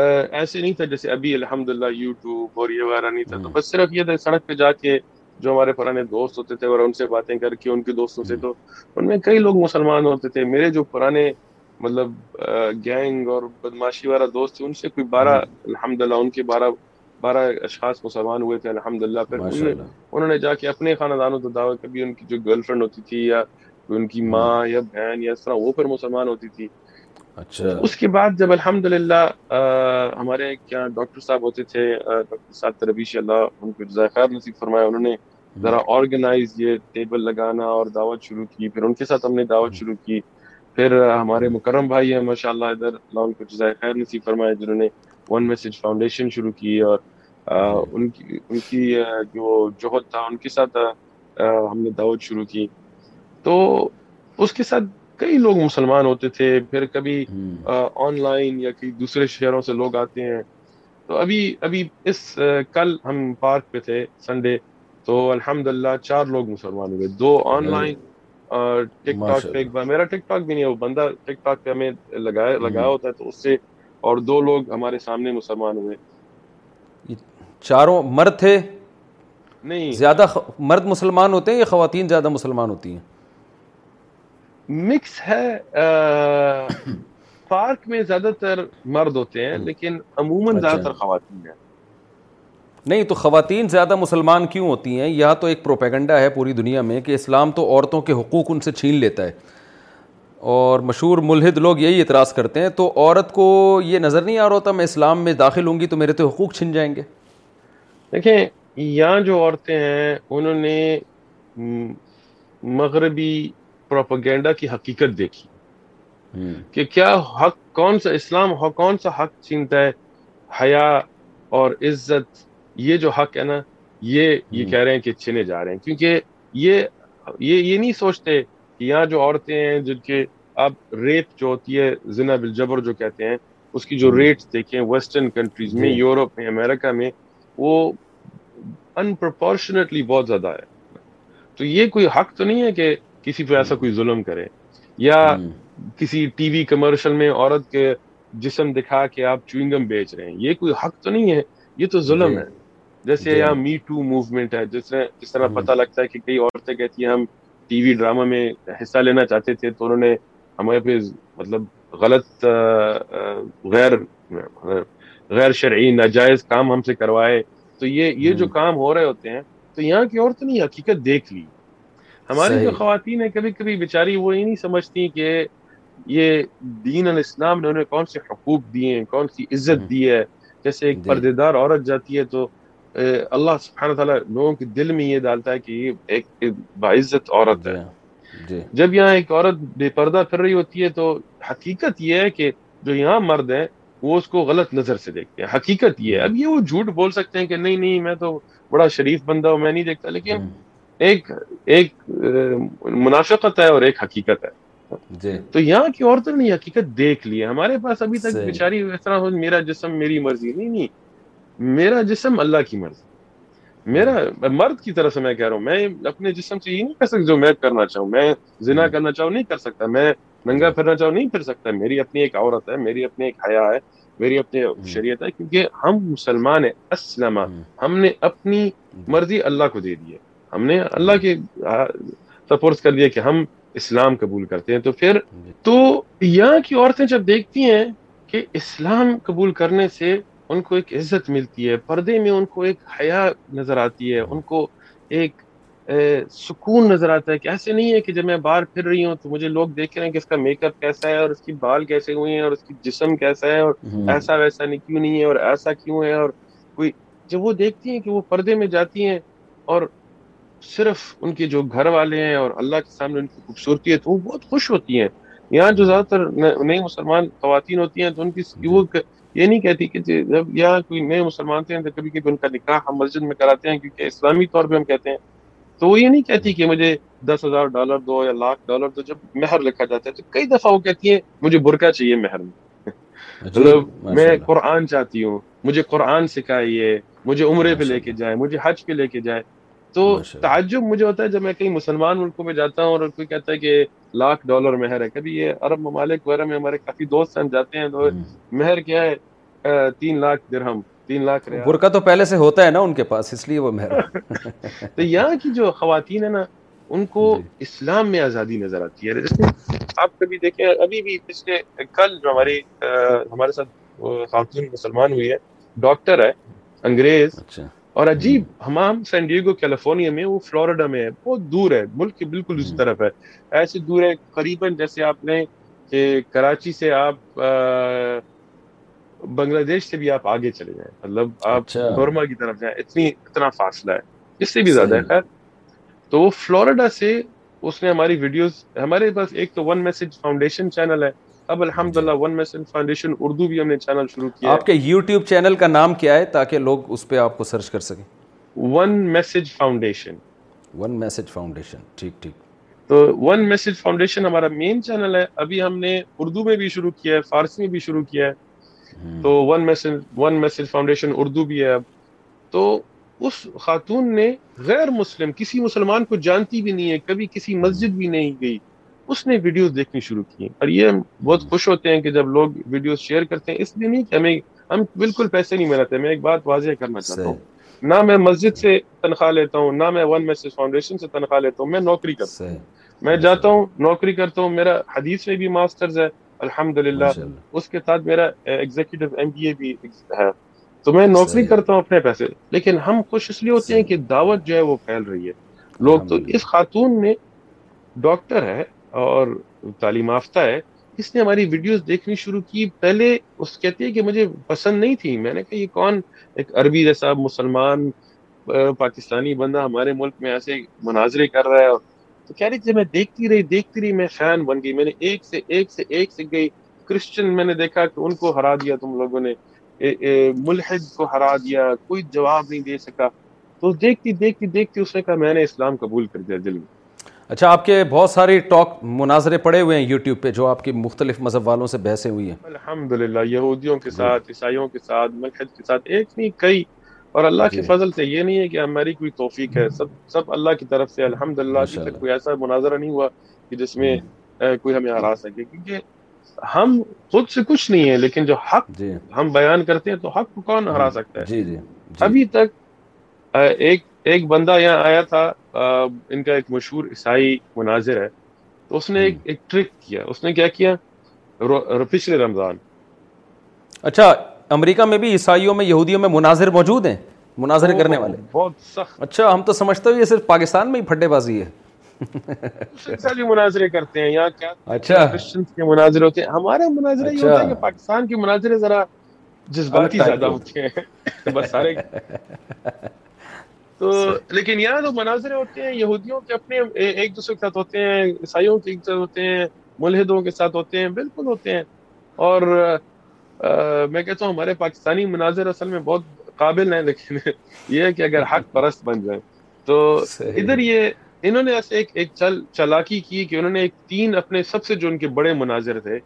D: ایسے نہیں تھا جیسے ابھی الحمد للہ یوٹیوب اور یہ وغیرہ نہیں تھا تو بس صرف یہ تھا سڑک پہ جا کے جو ہمارے پرانے دوست ہوتے تھے اور ان سے باتیں کر کے ان کے دوستوں سے تو ان میں کئی لوگ مسلمان ہوتے تھے میرے جو پرانے مطلب گینگ اور بدماشی والا دوست تھے ان سے کوئی بارہ الحمد للہ ان کے بارہ بارہ اشخاص مسلمان ہوئے تھے الحمد للہ پھر انہوں نے جا کے اپنے خاندانوں تو دعوت کبھی ان کی جو گرل فرینڈ ہوتی تھی یا ان کی ماں یا بہن یا اس طرح وہ پھر مسلمان ہوتی تھی اچھا اس کے بعد جب الحمد للہ ہمارے کیا ڈاکٹر صاحب ہوتے تھے ڈاکٹر صاحب تربیش اللہ ان کو نصیب فرمایا انہوں نے ذرا آرگنائز یہ ٹیبل لگانا اور دعوت شروع کی پھر ان کے ساتھ ہم نے دعوت شروع کی پھر ہمارے مکرم بھائی ہیں ماشاء اللہ ادھر اللہ ان کو خیر نصیب فرمایا جنہوں نے ون میسج فاؤنڈیشن شروع کی اور ان ان کی کی جو جوہد تھا ان کے ساتھ ہم نے دعوت شروع کی تو اس کے ساتھ کئی لوگ مسلمان ہوتے تھے پھر کبھی آن لائن یا کئی دوسرے شہروں سے لوگ آتے ہیں تو ابھی ابھی اس کل ہم پارک پہ تھے سنڈے تو الحمد للہ چار لوگ مسلمان ہوئے دو آن لائن ٹک ٹاک پہ ایک بار میرا ٹک ٹاک بھی نہیں ہے وہ بندہ ٹک ٹاک پہ ہمیں لگایا لگایا ہوتا ہے تو اس سے اور دو لوگ ہمارے سامنے مسلمان ہوئے
C: چاروں مرد تھے نہیں زیادہ مرد مسلمان ہوتے ہیں یا خواتین زیادہ مسلمان ہوتی ہیں
D: مکس ہے پارک میں زیادہ تر مرد ہوتے ہیں لیکن عموماً اچھا۔ زیادہ تر خواتین ہیں
C: نہیں تو خواتین زیادہ مسلمان کیوں ہوتی ہیں یا تو ایک پروپیگنڈا ہے پوری دنیا میں کہ اسلام تو عورتوں کے حقوق ان سے چھین لیتا ہے اور مشہور ملحد لوگ یہی اعتراض کرتے ہیں تو عورت کو یہ نظر نہیں آ رہا ہوتا میں اسلام میں داخل ہوں گی تو میرے تو حقوق چھن جائیں گے
D: دیکھیں یہاں جو عورتیں ہیں انہوں نے مغربی پروپگینڈا کی حقیقت دیکھی کہ کیا حق کون سا اسلام کون سا حق چھینتا ہے حیا اور عزت یہ جو حق ہے نا یہ یہ کہہ رہے ہیں کہ چھنے جا رہے ہیں کیونکہ یہ یہ یہ نہیں سوچتے کہ یہاں جو عورتیں ہیں جن کے اب ریپ جو ہوتی ہے زنا بالجبر جو کہتے ہیں اس کی جو ریٹس دیکھیں ویسٹرن کنٹریز میں جی۔ یورپ میں امریکہ میں وہ ان پرپورشنٹلی بہت زیادہ ہے تو یہ کوئی حق تو نہیں ہے کہ کسی پہ ایسا کوئی ظلم کرے یا کسی ٹی وی کمرشل میں عورت کے جسم دکھا کے آپ چوئنگم بیچ رہے ہیں یہ کوئی حق تو نہیں ہے یہ تو ظلم جی۔ ہے جیسے جی۔ یہاں می ٹو موومنٹ ہے جس طرح پتا لگتا ہے کہ کئی عورتیں کہتی ہیں ہم ٹی وی ڈرامہ میں حصہ لینا چاہتے تھے تو انہوں نے ہمارے پہ مطلب غلط غیر غیر شرعی ناجائز کام ہم سے کروائے تو یہ یہ جو کام ہو رہے ہوتے ہیں تو یہاں کی عورت نے حقیقت دیکھ لی ہماری جو خواتین ہیں کبھی کبھی بیچاری وہ یہ نہیں سمجھتی کہ یہ دین الاسلام نے انہیں کون سے حقوق دیے کون سی عزت دی ہے جیسے ایک جی۔ پردے دار عورت جاتی ہے تو اللہ سبحانہ لوگوں کے دل میں یہ ڈالتا ہے کہ یہ ایک باعزت عورت ہے جی۔ جی۔ جب یہاں ایک عورت بے پردہ پھر رہی ہوتی ہے تو حقیقت یہ ہے کہ جو یہاں مرد ہیں وہ اس کو غلط نظر سے دیکھتے ہیں حقیقت یہ ہے اب یہ وہ جھوٹ بول سکتے ہیں کہ نہیں نہیں میں تو بڑا شریف بندہ ہوں میں نہیں دیکھتا لیکن ایک ایک منافقت ہے اور ایک حقیقت ہے جی۔ تو یہاں کی عورتوں نے حقیقت دیکھ لی ہے ہمارے پاس ابھی تک بیچاری ہو میرا جسم میری مرضی نہیں نہیں میرا جسم اللہ کی مرضی میرا مرد کی طرف سے میں کہہ رہا ہوں میں اپنے جسم سے یہ نہیں کر سکتا جو میں کرنا چاہوں میں زنا کرنا چاہوں نہیں کر سکتا میں ننگا پھرنا چاہوں نہیں پھر سکتا میری اپنی ایک عورت ہے میری اپنی ایک حیا ہے میری اپنی شریعت ہے کیونکہ ہم مسلمان ہیں اسلم ہم نے اپنی مرضی اللہ کو دے دی ہے ہم نے اللہ کے سپورٹ کر دیا کہ ہم اسلام قبول کرتے ہیں تو پھر تو یہاں کی عورتیں جب دیکھتی ہیں کہ اسلام قبول کرنے سے ان کو ایک عزت ملتی ہے پردے میں ان کو ایک حیا نظر آتی ہے ان کو ایک سکون نظر آتا ہے کہ ایسے نہیں ہے کہ جب میں باہر پھر رہی ہوں تو مجھے لوگ دیکھ رہے ہیں کہ اس کا میک اپ کیسا ہے اور اس کی بال کیسے ہوئی ہیں اور اس کی جسم کیسا ہے اور ایسا ویسا نہیں کیوں نہیں ہے اور ایسا کیوں ہے اور کوئی جب وہ دیکھتی ہیں کہ وہ پردے میں جاتی ہیں اور صرف ان کے جو گھر والے ہیں اور اللہ کے سامنے ان کی خوبصورتی ہے تو وہ بہت خوش ہوتی ہیں یہاں جو زیادہ تر نئے مسلمان خواتین ہوتی ہیں تو ان کی وہ یہ نہیں کہتی کہ جی، جب یہاں کوئی نئے مسلمان تھے تو کبھی کبھی ان کا نکاح ہم مسجد میں کراتے ہیں کیونکہ اسلامی طور پہ ہم کہتے ہیں تو وہ یہ نہیں کہتی کہ مجھے دس ہزار ڈالر دو یا لاکھ ڈالر دو جب مہر لکھا جاتا ہے تو کئی دفعہ وہ کہتی ہیں مجھے برقع چاہیے مہر میں اچھا جی، مطلب میں قرآن چاہتی ہوں مجھے قرآن سکھائیے مجھے عمرے پہ لے کے جائے مجھے حج پہ لے کے جائے تو تعجب مجھے ہوتا ہے جب میں کہیں مسلمان ملکوں میں جاتا ہوں اور کوئی کہتا ہے کہ لاکھ ڈالر مہر ہے کبھی یہ عرب ممالک وغیرہ میں ہمارے کافی دوست ہم جاتے ہیں تو مہر کیا ہے تین لاکھ درہم تین لاکھ ریال
C: برقع تو پہلے سے ہوتا ہے نا ان کے پاس اس لیے وہ مہر
D: تو یہاں کی جو خواتین ہیں نا ان کو جی۔ اسلام میں آزادی نظر آتی ہے جیسے آپ کبھی دیکھیں ابھی بھی پچھلے کل جو ہماری ہمارے ساتھ خواتین مسلمان ہوئی ہے ڈاکٹر ہے انگریز اچھا۔ اور عجیب ہمام سین ڈیگو کیلیفورنیا میں وہ فلوریڈا میں ہے بہت دور ہے ملک کے بالکل اس طرف ہے ایسے دور ہے قریباً جیسے آپ نے کہ کراچی سے آپ بنگلہ دیش سے بھی آپ آگے چلے جائیں مطلب آپ برما اچھا۔ کی طرف جائیں اتنی اتنا فاصلہ ہے اس سے بھی زیادہ ہے خیر تو وہ فلوریڈا سے اس نے ہماری ویڈیوز ہمارے پاس ایک تو ون میسج فاؤنڈیشن چینل ہے اب الحمدللہ ون میسن فاؤنڈیشن اردو بھی ہم نے چینل شروع کیا
C: آپ کے یوٹیوب چینل کا نام کیا ہے تاکہ لوگ اس پہ آپ کو سرچ کر سکیں
D: one message foundation
C: one message foundation ٹھیک ٹھیک
D: تو ون میسج فاؤنڈیشن ہمارا مین چینل ہے ابھی ہم نے اردو میں بھی شروع کیا ہے فارسی میں بھی شروع کیا ہے تو one message one message foundation Urdu بھی ہے اب تو اس خاتون نے غیر مسلم کسی مسلمان کو جانتی بھی نہیں ہے کبھی کسی مسجد بھی نہیں گئی اس نے ویڈیوز دیکھنی شروع کی اور یہ ہم بہت خوش ہوتے ہیں کہ جب لوگ ویڈیوز شیئر کرتے ہیں اس لیے نہیں کہ ہمیں ہم بالکل پیسے نہیں ملاتے میں ایک بات واضح کرنا چاہتا ہوں نہ میں مسجد سے تنخواہ لیتا ہوں نہ میں ون میسج فاؤنڈیشن سے تنخواہ لیتا ہوں ہوں میں میں نوکری کرتا جاتا ہوں نوکری کرتا ہوں میرا حدیث میں بھی ماسٹرز ہے الحمد للہ اس کے ساتھ میرا ایگزیکٹو ایم بی اے بھی ہے تو میں نوکری کرتا ہوں اپنے پیسے لیکن ہم خوش اس لیے ہوتے ہیں کہ دعوت جو ہے وہ پھیل رہی ہے لوگ تو اس خاتون نے ڈاکٹر ہے اور تعلیم یافتہ ہے اس نے ہماری ویڈیوز دیکھنی شروع کی پہلے اس کہتی ہے کہ مجھے پسند نہیں تھی میں نے کہا یہ کون ایک عربی جیسا مسلمان پاکستانی بندہ ہمارے ملک میں ایسے مناظرے کر رہا ہے تو کہہ رہی جب میں دیکھتی رہی دیکھتی رہی میں فین بن گئی میں نے ایک سے ایک سے ایک سے گئی کرسچن میں نے دیکھا کہ ان کو ہرا دیا تم لوگوں نے ملحد کو ہرا دیا کوئی جواب نہیں دے سکا تو دیکھتی دیکھتی دیکھتی اس نے کہا میں نے اسلام قبول کر دیا میں
C: اچھا آپ کے بہت سارے ٹاک مناظرے پڑے ہوئے ہیں یوٹیوب پہ جو آپ کی مختلف مذہب والوں سے بحثیں ہوئی ہیں
D: الحمد للہ یہودیوں کے جی۔ ساتھ عیسائیوں کے ساتھ مہد کے ساتھ ایک نہیں کئی اور اللہ کی جی۔ فضل سے یہ نہیں ہے کہ ہماری کوئی توفیق ہے سب سب اللہ کی طرف سے الحمد للہ تک کوئی ایسا مناظرہ نہیں ہوا کہ جس میں کوئی ہمیں ہرا سکے کیونکہ ہم خود سے کچھ نہیں ہے لیکن جو حق جی۔ ہم بیان کرتے ہیں تو حق کو کون ہرا سکتا ہے جی جی ابھی تک ایک ایک بندہ یہاں آیا تھا ان کا ایک مشہور عیسائی مناظر ہے تو اس نے ایک, ایک ٹرک کیا اس نے کیا کیا پچھلے رمضان
C: اچھا امریکہ میں بھی عیسائیوں میں یہودیوں میں مناظر موجود ہیں مناظر کرنے والے
D: بہت سخت
C: اچھا ہم تو سمجھتے ہیں یہ صرف پاکستان میں ہی پھٹے بازی ہے
D: مناظرے کرتے ہیں یہاں کیا اچھا کے مناظر ہوتے ہیں ہمارے مناظرے یہ ہوتے ہیں کہ اچھا۔ پاکستان کے مناظرے ذرا جذباتی زیادہ ہوتے ہیں بس سارے تو لیکن یہاں تو مناظر ہوتے ہیں یہودیوں کے اپنے ایک دوسرے کے ساتھ ہوتے ہیں عیسائیوں کے ایک ساتھ ہوتے ہیں ملحدوں کے ساتھ ہوتے ہیں بالکل ہوتے ہیں اور میں کہتا ہوں ہمارے پاکستانی مناظر اصل میں بہت قابل ہیں لیکن یہ ہے کہ اگر حق پرست بن جائیں تو ادھر یہ انہوں نے ایسے ایک ایک چل چلاکی کی کہ انہوں نے ایک تین اپنے سب سے جو ان کے بڑے مناظر تھے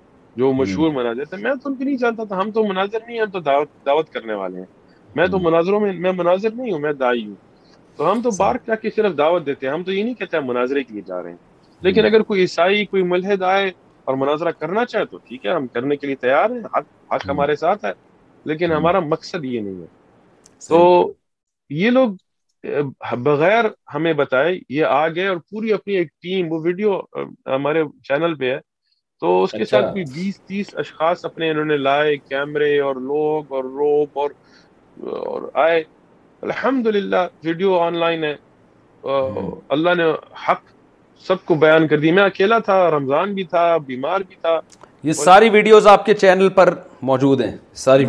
D: جو مشہور مناظر تھے میں تو ان کی نہیں جانتا تھا ہم تو مناظر نہیں ہیں تو دعوت دعوت کرنے والے ہیں میں تو مناظروں میں میں مناظر نہیں ہوں میں دائی ہوں تو ہم تو باہر جا کے صرف دعوت دیتے ہیں ہم تو یہ نہیں کہتے ہیں مناظرے کے لیے جا رہے ہیں لیکن اگر کوئی عیسائی کوئی ملحد آئے اور مناظرہ کرنا چاہے تو ٹھیک ہے ہم کرنے کے لیے تیار ہیں حق حق ہمارے ساتھ ہے لیکن ہمارا مقصد یہ نہیں ہے تو یہ لوگ بغیر ہمیں بتائے یہ آ گئے اور پوری اپنی ایک ٹیم وہ ویڈیو ہمارے چینل پہ ہے تو اس کے ساتھ اچھا۔ بھی بیس تیس اشخاص اپنے انہوں نے لائے کیمرے اور لوگ اور اور اور آئے الحمد للہ ویڈیو آن لائن ہے اللہ نے حق سب کو بیان کر دی میں اکیلا تھا رمضان بھی تھا بیمار بھی تھا
C: یہ ساری ویڈیوز آپ کے چینل پر موجود ہیں ساری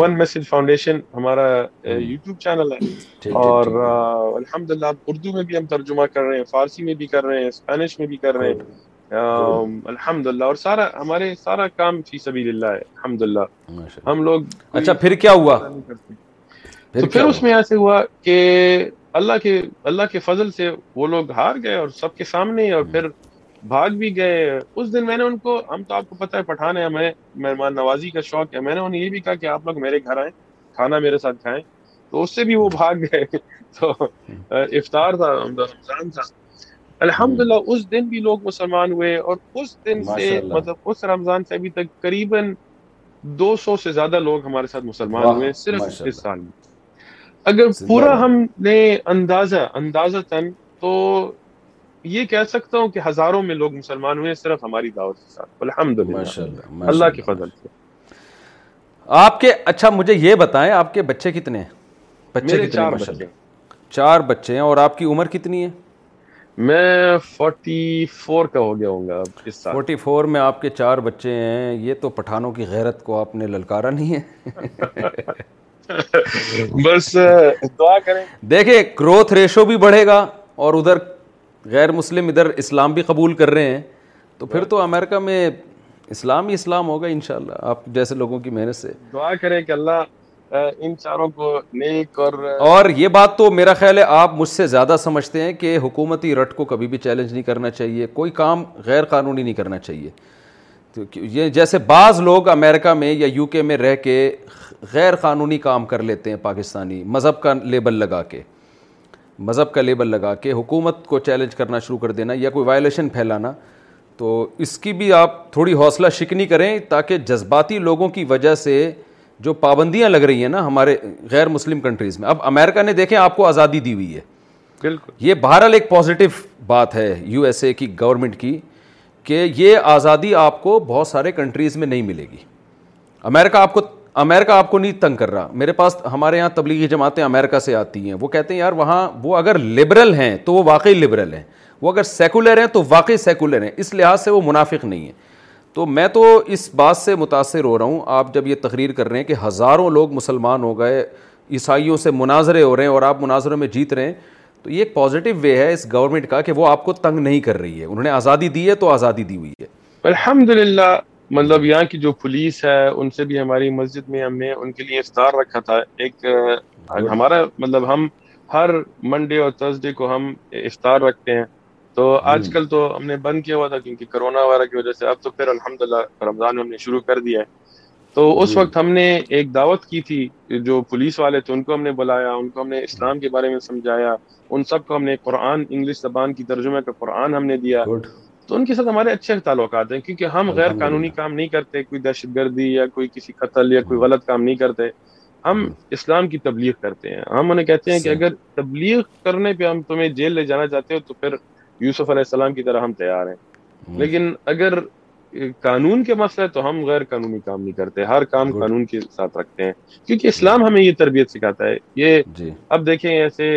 D: ون ہمارا یوٹیوب چینل ہے اور الحمد للہ اردو میں بھی ہم ترجمہ کر رہے ہیں فارسی میں بھی کر رہے ہیں اسپینش میں بھی کر رہے ہیں الحمد للہ اور سارا ہمارے سارا کام سبیل اللہ ہے الحمد للہ ہم لوگ
C: اچھا پھر کیا ہوا
D: پھر اس میں ایسے ہوا کہ اللہ کے اللہ کے فضل سے وہ لوگ ہار گئے اور سب کے سامنے اور پھر بھاگ بھی گئے اس دن میں نے ان کو ہم تو آپ کو پتہ ہے ہے ہمیں مہمان نوازی کا شوق ہے میں نے انہیں یہ بھی کہا کہ آپ لوگ میرے گھر آئیں کھانا میرے ساتھ کھائیں تو اس سے بھی وہ بھاگ گئے تو افطار تھا رمضان تھا الحمد للہ اس دن بھی لوگ مسلمان ہوئے اور اس دن سے مطلب اس رمضان سے ابھی تک قریباً دو سو سے زیادہ لوگ ہمارے ساتھ مسلمان ہوئے صرف اس سال میں اگر پورا ہم نے اندازہ اندازہ تن تو یہ کہہ سکتا ہوں کہ ہزاروں میں لوگ مسلمان ہوئے صرف ہماری دعوت کے ساتھ الحمدللہ ماشاءاللہ اللہ کی فضل سے
C: آپ کے اچھا مجھے یہ بتائیں آپ کے بچے کتنے ہیں بچے کتنے چار بچے چار بچے ہیں اور آپ کی عمر کتنی ہے
D: میں فورٹی فور کا ہو گیا ہوں گا
C: فورٹی فور میں آپ کے چار بچے ہیں یہ تو پٹھانوں کی غیرت کو آپ نے للکارا نہیں ہے
D: بس دعا کریں
C: دیکھیں گروتھ ریشو بھی بڑھے گا اور ادھر غیر مسلم ادھر اسلام بھی قبول کر رہے ہیں تو پھر تو امریکہ میں اسلام ہی اسلام ہوگا انشاءاللہ آپ جیسے لوگوں کی محنت سے
D: دعا کریں کہ اللہ ان چاروں کو نیک اور
C: اور یہ بات تو میرا خیال ہے آپ مجھ سے زیادہ سمجھتے ہیں کہ حکومتی رٹ کو کبھی بھی چیلنج نہیں کرنا چاہیے کوئی کام غیر قانونی نہیں کرنا چاہیے تو یہ جیسے بعض لوگ امریکہ میں یا یو کے میں رہ کے غیر قانونی کام کر لیتے ہیں پاکستانی مذہب کا لیبل لگا کے مذہب کا لیبل لگا کے حکومت کو چیلنج کرنا شروع کر دینا یا کوئی وائلیشن پھیلانا تو اس کی بھی آپ تھوڑی حوصلہ شکنی کریں تاکہ جذباتی لوگوں کی وجہ سے جو پابندیاں لگ رہی ہیں نا ہمارے غیر مسلم کنٹریز میں اب امریکہ نے دیکھیں آپ کو آزادی دی ہوئی ہے
D: بالکل
C: یہ بہرحال ایک پازیٹو بات ہے یو ایس اے کی گورنمنٹ کی کہ یہ آزادی آپ کو بہت سارے کنٹریز میں نہیں ملے گی امریکہ آپ کو امریکہ آپ کو نہیں تنگ کر رہا میرے پاس ہمارے یہاں تبلیغی جماعتیں امریکہ سے آتی ہیں وہ کہتے ہیں یار وہاں وہ اگر لبرل ہیں تو وہ واقعی لبرل ہیں وہ اگر سیکولر ہیں تو واقعی سیکولر ہیں اس لحاظ سے وہ منافق نہیں ہیں تو میں تو اس بات سے متاثر ہو رہا ہوں آپ جب یہ تقریر کر رہے ہیں کہ ہزاروں لوگ مسلمان ہو گئے عیسائیوں سے مناظرے ہو رہے ہیں اور آپ مناظروں میں جیت رہے ہیں تو یہ ایک پازیٹیو وے ہے اس گورنمنٹ کا کہ وہ آپ کو تنگ نہیں کر رہی ہے انہوں نے آزادی دی ہے تو آزادی دی ہوئی ہے
D: الحمد مطلب یہاں کی جو پولیس ہے ان سے بھی ہماری مسجد میں ہم نے ان کے لیے افطار رکھا تھا ایک ہمارا مطلب ہم ہر منڈے اور تھرسڈے کو ہم افطار رکھتے ہیں تو hmm. آج کل تو ہم نے بند کیا ہوا تھا کیونکہ کرونا وغیرہ کی وجہ سے اب تو پھر الحمد للہ رمضان شروع کر دیا ہے تو اس جی۔ وقت ہم نے ایک دعوت کی تھی جو پولیس والے تھے ان کو ہم نے بلایا ان کو ہم نے اسلام کے بارے میں سمجھایا ان سب کو ہم نے قرآن انگلش زبان کی ترجمہ کا قرآن ہم نے دیا تو ان کے ساتھ ہمارے اچھے تعلقات ہیں کیونکہ ہم غیر قانونی کام نہیں کرتے کوئی دہشت گردی یا کوئی کسی قتل یا کوئی غلط کام نہیں کرتے ہم اسلام کی تبلیغ کرتے ہیں ہم انہیں کہتے ہیں کہ اگر تبلیغ کرنے پہ ہم تمہیں جیل لے جانا چاہتے ہو تو پھر یوسف علیہ السلام کی طرح ہم تیار ہیں لیکن اگر قانون کے مسئلہ تو ہم غیر قانونی کام نہیں کرتے ہر کام قانون کے ساتھ رکھتے ہیں کیونکہ اسلام ہمیں یہ تربیت سکھاتا ہے یہ جی۔ اب دیکھیں ایسے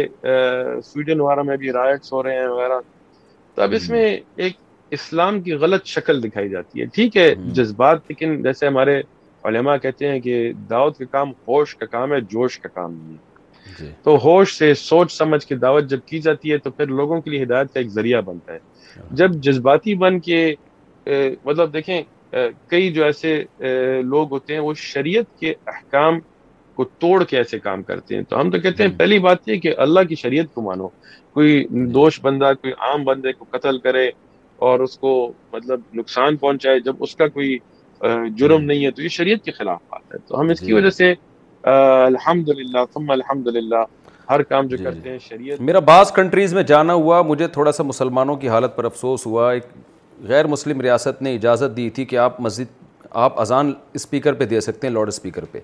D: سویڈن میں بھی رائٹس ہو رہے ہیں وغیرہ تو اب اس میں ایک اسلام کی غلط شکل دکھائی جاتی ہے ٹھیک ہے جذبات لیکن جیسے ہمارے علماء کہتے ہیں کہ دعوت کا کام ہوش کا کام ہے جوش کا کام نہیں ہے جی۔ تو ہوش سے سوچ سمجھ کے دعوت جب کی جاتی ہے تو پھر لوگوں کے لیے ہدایت کا ایک ذریعہ بنتا ہے ہاں۔ جب جذباتی بن کے مطلب دیکھیں کئی جو ایسے لوگ ہوتے ہیں وہ شریعت کے احکام کو توڑ کے ایسے کام کرتے ہیں تو ہم تو کہتے ہیں پہلی بات یہ کہ اللہ کی شریعت کو مانو کوئی دوش بندہ کوئی عام بندے کو قتل کرے اور اس کو مطلب نقصان پہنچائے جب اس کا کوئی جرم نہیں ہے تو یہ شریعت کے خلاف بات ہے تو ہم اس کی جی۔ وجہ سے الحمد للہ الحمد للہ ہر کام جو جی، جی۔ کرتے ہیں شریعت
C: میرا بعض کنٹریز میں جانا ہوا مجھے تھوڑا سا مسلمانوں کی حالت پر افسوس ہوا ایک غیر مسلم ریاست نے اجازت دی تھی کہ آپ مسجد آپ اذان اسپیکر پہ دے سکتے ہیں لاؤڈ اسپیکر پہ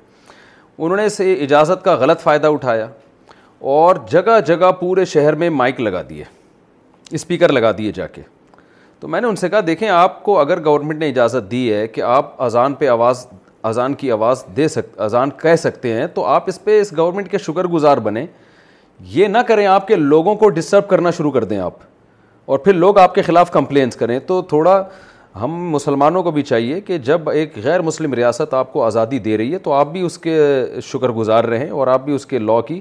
C: انہوں نے اسے اجازت کا غلط فائدہ اٹھایا اور جگہ جگہ پورے شہر میں مائک لگا دیے اسپیکر لگا دیے جا کے تو میں نے ان سے کہا دیکھیں آپ کو اگر گورنمنٹ نے اجازت دی ہے کہ آپ اذان پہ آواز اذان کی آواز دے سک اذان کہہ سکتے ہیں تو آپ اس پہ اس گورنمنٹ کے شکر گزار بنیں یہ نہ کریں آپ کے لوگوں کو ڈسٹرب کرنا شروع کر دیں آپ اور پھر لوگ آپ کے خلاف کمپلینس کریں تو تھوڑا ہم مسلمانوں کو بھی چاہیے کہ جب ایک غیر مسلم ریاست آپ کو آزادی دے رہی ہے تو آپ بھی اس کے شکر گزار رہیں اور آپ بھی اس کے لاء کی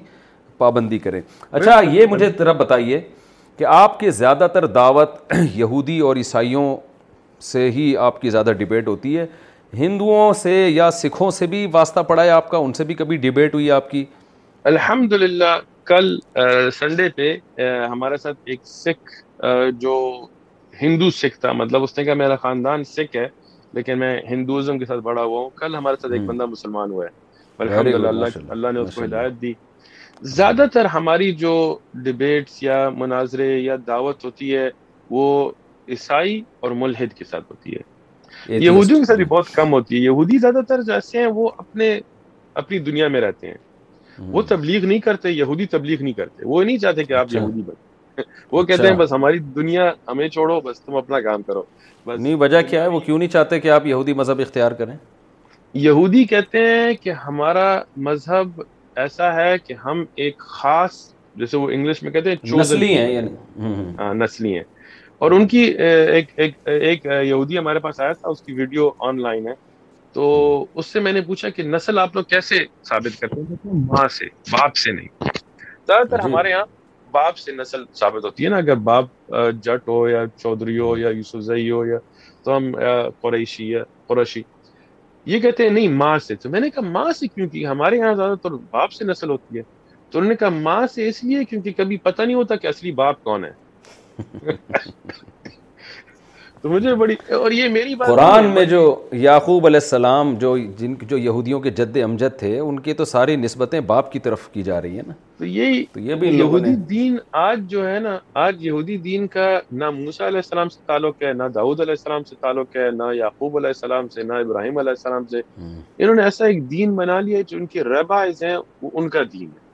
C: پابندی کریں اچھا یہ مجھے طرف بتائیے کہ آپ کے زیادہ تر دعوت یہودی اور عیسائیوں سے ہی آپ کی زیادہ ڈبیٹ ہوتی ہے ہندوؤں سے یا سکھوں سے بھی واسطہ پڑا ہے آپ کا ان سے بھی کبھی ڈبیٹ ہوئی آپ کی
D: الحمد للہ کل سنڈے پہ ہمارے ساتھ ایک سکھ جو ہندو سکھ تھا مطلب اس نے کہا میرا خاندان سکھ ہے لیکن میں ہندوازم کے ساتھ بڑا ہوا ہوں کل ہمارے ساتھ ایک بندہ مسلمان ہوا ہے اللہ نے اس کو ہدایت دی زیادہ تر ہماری جو ڈبیٹس یا مناظرے یا دعوت ہوتی ہے وہ عیسائی اور ملحد کے ساتھ ہوتی ہے یہودیوں کے ساتھ بہت کم ہوتی ہے یہودی زیادہ تر جیسے ہیں وہ اپنے اپنی دنیا میں رہتے ہیں وہ تبلیغ نہیں کرتے یہودی تبلیغ نہیں کرتے وہ نہیں چاہتے کہ آپ اچھا۔ یہودی بنے وہ کہتے ہیں اچھا۔ بس ہماری دنیا ہمیں چھوڑو بس تم اپنا کام کرو
C: نہیں وجہ کیا ہے وہ کیوں نہیں چاہتے کہ آپ یہودی مذہب اختیار کریں
D: یہودی کہتے ہیں کہ ہمارا مذہب ایسا ہے کہ ہم ایک خاص جیسے وہ انگلش میں کہتے ہیں
C: نسلی ہیں یعنی۔
D: ہاں، نسلی ہیں اور ان کی ایک ایک یہودی ہمارے پاس آیا تھا اس کی ویڈیو آن لائن ہے تو اس سے میں نے پوچھا کہ نسل آپ لوگ کیسے ثابت کرتے ہیں ماں سے سے باپ نہیں زیادہ تر جی۔ ہمارے یہاں جٹ ہو یا چودھری ہو یا یوسف زئی ہو یا تو ہم قریشی یا قریشی یہ کہتے ہیں نہیں ماں سے تو میں نے کہا ماں سے کیوں کی ہمارے یہاں زیادہ تر باپ سے نسل ہوتی ہے تو انہوں نے کہا ماں سے اس لیے کیونکہ کبھی پتہ نہیں ہوتا کہ اصلی باپ کون ہے تو مجھے بڑی اور یہ میری
C: بات قرآن میں جو یعقوب علیہ السلام جو جن جو یہودیوں کے جد امجد تھے ان کی تو ساری نسبتیں باپ کی طرف کی جا رہی ہے نا
D: تو یہی تو یہ بھی یہودی دین آج جو ہے نا آج یہودی دین کا نہ موسا علیہ السلام سے تعلق ہے نہ داؤد علیہ السلام سے تعلق ہے نہ یعقوب علیہ السلام سے نہ ابراہیم علیہ السلام سے انہوں نے ایسا ایک دین بنا لیا جو ان کے ربائز ہیں وہ ان کا دین ہے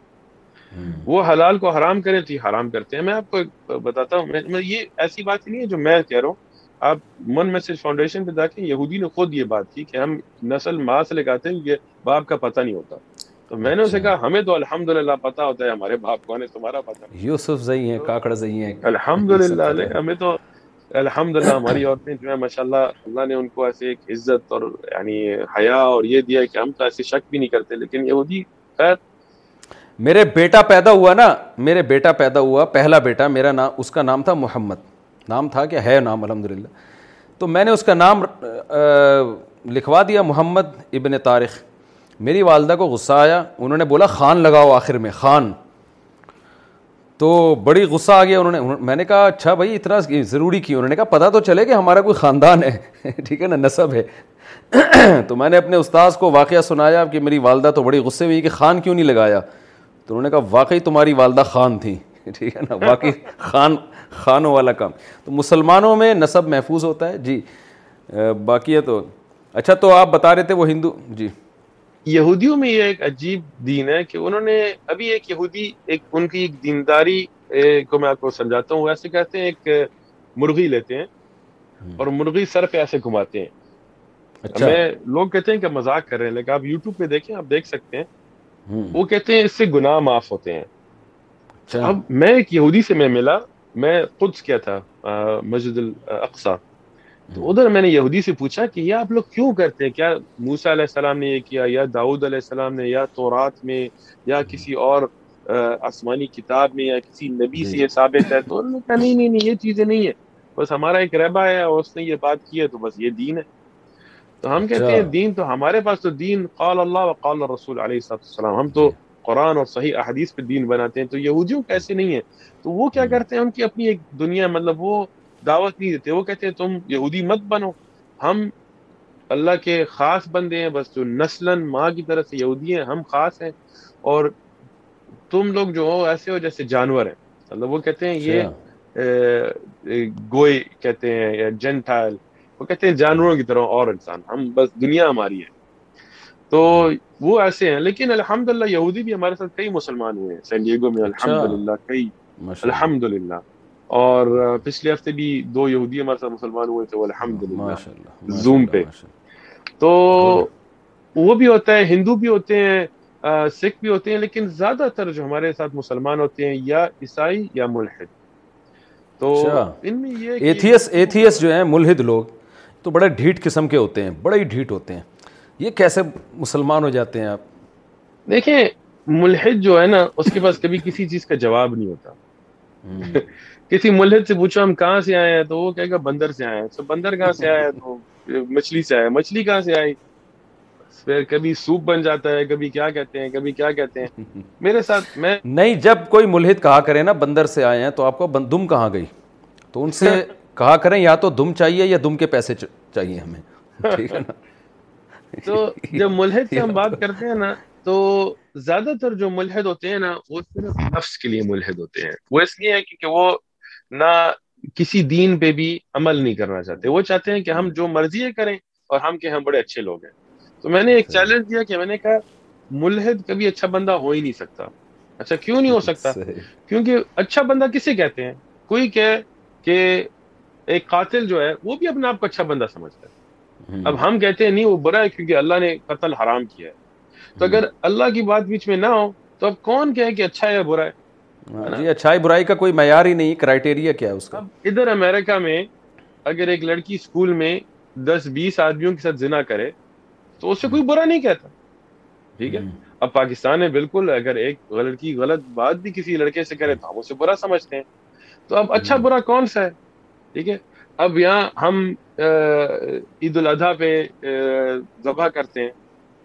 D: وہ حلال کو حرام کریں تو یہ حرام کرتے ہیں میں آپ کو بتاتا ہوں یہ ایسی بات نہیں ہے جو میں کہہ رہا ہوں آپ من میسج فاؤنڈیشن پہ جا یہودی نے خود یہ بات کی کہ ہم نسل ماں سے لگاتے ہیں یہ باپ کا پتہ نہیں ہوتا تو میں نے اسے اچھا۔ کہا ہمیں تو الحمد للہ پتہ ہوتا ہے ہمارے باپ کون ہے تمہارا پتہ
C: یوسف زئی ہیں کاکڑ زئی ہیں
D: الحمد للہ ہمیں تو الحمد للہ ہماری عورتیں جو ہیں ماشاء اللہ اللہ نے ان کو ایسے ایک عزت اور یعنی حیا اور یہ دیا کہ ہم تو ایسے شک بھی نہیں کرتے لیکن یہودی خیر
C: میرے بیٹا پیدا ہوا نا میرے بیٹا پیدا ہوا پہلا بیٹا میرا نام اس کا نام تھا محمد نام تھا کہ ہے نام الحمد للہ تو میں نے اس کا نام لکھوا دیا محمد ابن طارق میری والدہ کو غصہ آیا انہوں نے بولا خان لگاؤ آخر میں خان تو بڑی غصہ آ گیا انہوں نے میں نے کہا اچھا بھائی اتنا ضروری کی انہوں نے کہا پتہ تو چلے کہ ہمارا کوئی خاندان ہے ٹھیک ہے نا نصب ہے تو میں نے اپنے استاذ کو واقعہ سنایا کہ میری والدہ تو بڑی غصے ہوئی کہ خان کیوں نہیں لگایا تو انہوں نے کہا واقعی تمہاری والدہ خان تھی ٹھیک ہے نا واقعی خان خانوں والا کام تو مسلمانوں میں نصب محفوظ ہوتا ہے جی باقی ہے تو اچھا تو آپ بتا رہے تھے وہ ہندو جی
D: یہودیوں میں یہ ایک عجیب دین ہے کہ انہوں نے ابھی ایک ایک ایک یہودی ان کی دینداری کو کو میں آپ سمجھاتا ہوں ایسے کہتے ہیں مرغی لیتے ہیں اور مرغی سر پہ ایسے گھماتے ہیں اچھا۔ میں لوگ کہتے ہیں کہ مزاق کر رہے ہیں لیکن آپ یوٹیوب پہ دیکھیں آپ دیکھ سکتے ہیں وہ کہتے ہیں اس سے گناہ معاف ہوتے ہیں اچھا۔ اب میں ایک یہودی سے میں ملا میں قدس کیا تھا مسجد الاقصا تو ادھر میں نے یہودی سے پوچھا کہ یہ آپ لوگ کیوں کرتے ہیں کیا موسا علیہ السلام نے یہ کیا یا داؤد علیہ السلام نے یا تو رات میں یا کسی اور آسمانی کتاب میں یا کسی نبی سے جی۔ یہ ثابت ہے تو نہیں نہیں نہیں یہ چیزیں نہیں ہے بس ہمارا ایک ربا ہے اور اس نے یہ بات کی ہے تو بس یہ دین ہے تو ہم کہتے اچھا۔ ہیں دین تو ہمارے پاس تو دین قال اللہ و قال رسول علیہ السلام ہم تو قرآن اور صحیح احادیث پہ دین بناتے ہیں تو یہودیوں کا ایسے نہیں ہے تو وہ کیا کرتے ہیں ان کی اپنی ایک دنیا مطلب وہ دعوت نہیں دیتے وہ کہتے ہیں تم یہودی مت بنو ہم اللہ کے خاص بندے ہیں بس جو نسلاً ماں کی طرف سے یہودی ہیں ہم خاص ہیں اور تم لوگ جو ہو ایسے ہو جیسے جانور ہیں مطلب وہ کہتے ہیں یہ اچھا۔ گوئے کہتے ہیں یا جنٹائل وہ کہتے ہیں جانوروں کی طرح اور انسان ہم بس دنیا ہماری ہے تو وہ ایسے ہیں لیکن الحمد للہ یہودی بھی ہمارے ساتھ کئی مسلمان ہوئے ہیں سین ڈیگو میں اچھا۔ الحمد للہ کئی الحمد للہ اور پچھلے ہفتے بھی دو یہودی ہمارے ساتھ مسلمان ہوئے تھے وہ الحمد للہ زوم پہ تو وہ بھی ہوتا ہے ہندو بھی ہوتے ہیں سکھ بھی ہوتے ہیں لیکن زیادہ تر جو ہمارے ساتھ مسلمان ہوتے ہیں یا عیسائی یا ملحد تو اچھا۔ ان میں یہ ایتھیس
C: ایتھیس جو ہیں ملحد لوگ تو بڑے ڈھیٹ قسم کے ہوتے ہیں بڑے ہی ڈھیٹ ہوتے ہیں یہ کیسے مسلمان ہو جاتے ہیں آپ
D: دیکھیں ملحد جو ہے نا اس کے پاس کبھی کسی چیز کا جواب نہیں ہوتا کسی ملحد سے پوچھو ہم کہاں سے آئے ہیں تو وہ کہے گا بندر سے آئے ہیں تو بندر کہاں سے آیا تو مچھلی سے آیا مچھلی کہاں سے آئی پھر کبھی سوپ بن جاتا ہے کبھی کیا کہتے ہیں کبھی کیا کہتے ہیں میرے ساتھ میں
C: نہیں جب کوئی ملحد کہا کرے نا بندر سے آئے ہیں تو آپ کو دم کہاں گئی تو ان سے کہا کریں یا تو دم چاہیے یا دم کے پیسے چاہیے ہمیں ٹھیک ہے نا
D: تو جب ملحد کی ہم بات کرتے ہیں نا تو زیادہ تر جو ملحد ہوتے ہیں نا وہ صرف نفس کے لیے ملحد ہوتے ہیں وہ اس لیے ہے کیونکہ وہ نہ کسی دین پہ بھی عمل نہیں کرنا چاہتے وہ چاہتے ہیں کہ ہم جو مرضی ہے کریں اور ہم کہ ہم بڑے اچھے لوگ ہیں تو میں نے ایک چیلنج دیا کہ میں نے کہا ملحد کبھی اچھا بندہ ہو ہی نہیں سکتا اچھا کیوں نہیں ہو سکتا کیونکہ اچھا بندہ کسے کہتے ہیں کوئی کہ ایک قاتل جو ہے وہ بھی اپنے آپ کو اچھا بندہ سمجھتا ہے اب ہم کہتے ہیں نہیں وہ برا ہے کیونکہ اللہ نے قتل حرام کیا ہے تو اگر اللہ کی بات بیچ میں نہ ہو تو اب کون کہے کہ اچھا ہے برا ہے
C: ہاں جی اچھائی برائی کا کوئی معیار ہی نہیں کرائٹیریا کیا ہے اس کا
D: ادھر امریکہ میں اگر ایک لڑکی اسکول میں دس بیس آدمیوں کے ساتھ زنا کرے تو اسے کوئی برا نہیں کہتا ٹھیک ہے اب پاکستان میں بالکل اگر ایک لڑکی غلط بات بھی کسی لڑکے سے کرے تو ہم اسے برا سمجھتے ہیں تو اب اچھا برا کون سا ہے ٹھیک ہے اب یہاں ہم عید الاضحیٰ پہ ذبح کرتے ہیں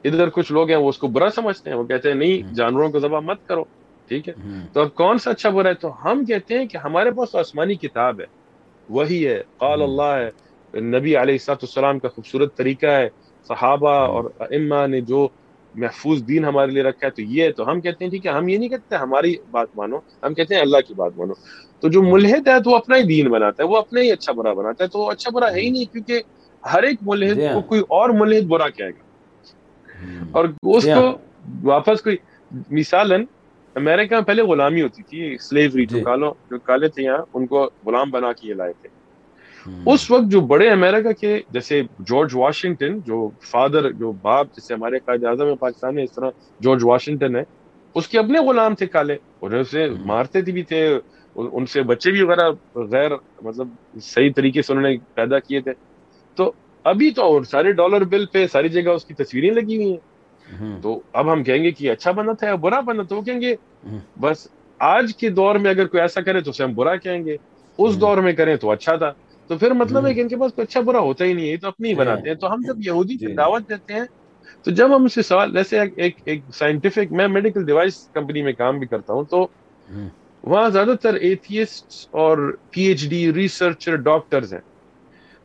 D: ادھر کچھ لوگ ہیں وہ اس کو برا سمجھتے ہیں وہ کہتے ہیں نہیں جانوروں کو ذبح مت کرو ٹھیک ہے تو اب کون سا اچھا برا ہے تو ہم کہتے ہیں کہ ہمارے پاس آسمانی کتاب ہے وہی ہے قال اللہ ہے نبی علیہ السلام کا خوبصورت طریقہ ہے صحابہ اور اما نے جو محفوظ دین ہمارے لیے رکھا ہے تو یہ تو ہم کہتے ہیں ٹھیک ہے ہم یہ نہیں کہتے ہماری بات مانو ہم کہتے ہیں اللہ کی بات مانو تو جو ملحد ہے تو وہ اپنا ہی دین بناتا ہے وہ اپنا ہی اچھا برا بناتا ہے تو اچھا برا ہے ہی نہیں کیونکہ ہر ایک ملحد کو کوئی اور ملحد برا کہے گا hmm. اور اس کو واپس کوئی مثالاً امریکہ میں پہلے غلامی ہوتی تھی سلیوری جو جی. کالو جو کالے تھے یہاں ان کو غلام بنا کے یہ لائے تھے hmm. اس وقت جو بڑے امریکہ کے جیسے جارج واشنگٹن جو فادر جو باپ جیسے ہمارے قائد اعظم ہے پاکستان میں اس طرح جارج واشنگٹن ہے اس کے اپنے غلام تھے کالے اور اسے hmm. مارتے بھی تھے ان سے بچے بھی وغیرہ غیر مطلب صحیح طریقے سے انہوں نے پیدا کیے تھے تو ابھی تو اور سارے ڈالر بل پہ ساری جگہ اس کی تصویریں لگی ہوئی ہیں تو اب ہم کہیں گے کہ اچھا بنا بنا تھا یا برا کہیں گے بس آج کے دور میں اگر کوئی ایسا کرے تو اسے ہم برا کہیں گے اس دور میں کریں تو اچھا تھا تو پھر مطلب ہے کہ ان کے پاس کوئی اچھا برا ہوتا ہی نہیں ہے تو اپنے ہی جی۔ بناتے ہیں تو ہم جب جی۔ یہودی سے جی۔ دعوت دیتے ہیں تو جب ہم اسے سوال جیسے میڈیکل ڈیوائس کمپنی میں کام بھی کرتا ہوں تو وہاں زیادہ تر ایتھیسٹ اور P H D researcher doctors ہیں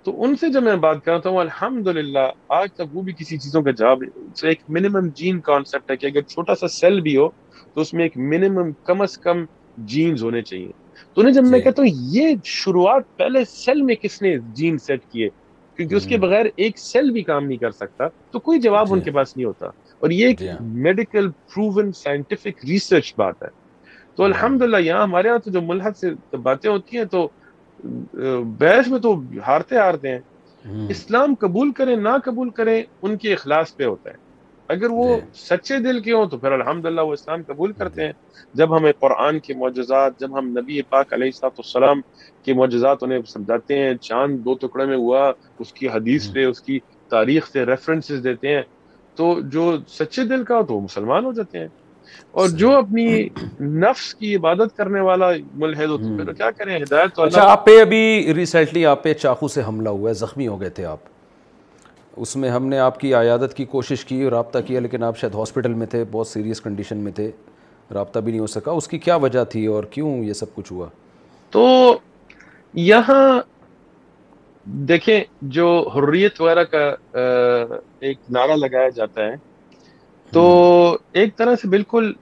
D: تو ان سے جب میں بات کرتا ہوں الحمد للہ آج تک وہ بھی کسی چیزوں کا جواب so ایک منیمم جین کانسیپٹ ہے کہ اگر چھوٹا سا سیل بھی ہو تو اس میں ایک منیمم کم از کم جینز ہونے چاہیے تو انہیں جب میں جی۔ کہتا ہوں یہ شروعات پہلے سیل میں کس نے جین سیٹ کیے کیونکہ اس کے بغیر ایک سیل بھی کام نہیں کر سکتا تو کوئی جواب جی۔ ان کے پاس نہیں ہوتا اور یہ ایک میڈیکل پروون سائنٹیفک ریسرچ بات ہے تو الحمد للہ یہاں ہمارے یہاں تو جو ملحد سے باتیں ہوتی ہیں تو بحث میں تو ہارتے ہارتے ہیں اسلام قبول کریں نہ قبول کریں ان کے اخلاص پہ ہوتا ہے اگر وہ
C: جی۔
D: سچے دل کے ہوں تو پھر الحمد للہ وہ اسلام قبول کرتے جی۔ ہیں جب ہمیں قرآن کے معجزات جب ہم نبی پاک علیہ السلام کے معجزات انہیں سمجھاتے ہیں چاند دو ٹکڑے میں ہوا اس کی حدیث پہ اس کی تاریخ سے ریفرنسز دیتے ہیں تو جو سچے دل کا ہو تو وہ مسلمان ہو جاتے ہیں اور جو اپنی نفس کی عبادت کرنے والا ملحد تو کیا کریں ہدایت
C: اچھا آپ پہ ابھی ریسنٹلی آپ پہ چاقو سے حملہ ہوا زخمی ہو گئے تھے آپ اس میں ہم نے آپ کی عیادت کی کوشش کی اور رابطہ کیا لیکن آپ شاید ہاسپٹل میں تھے بہت سیریس کنڈیشن میں تھے رابطہ بھی نہیں ہو سکا اس کی کیا وجہ تھی اور کیوں یہ سب کچھ ہوا
D: تو یہاں دیکھیں جو حریت وغیرہ کا ایک نعرہ لگایا جاتا ہے تو ایک طرح سے بالکل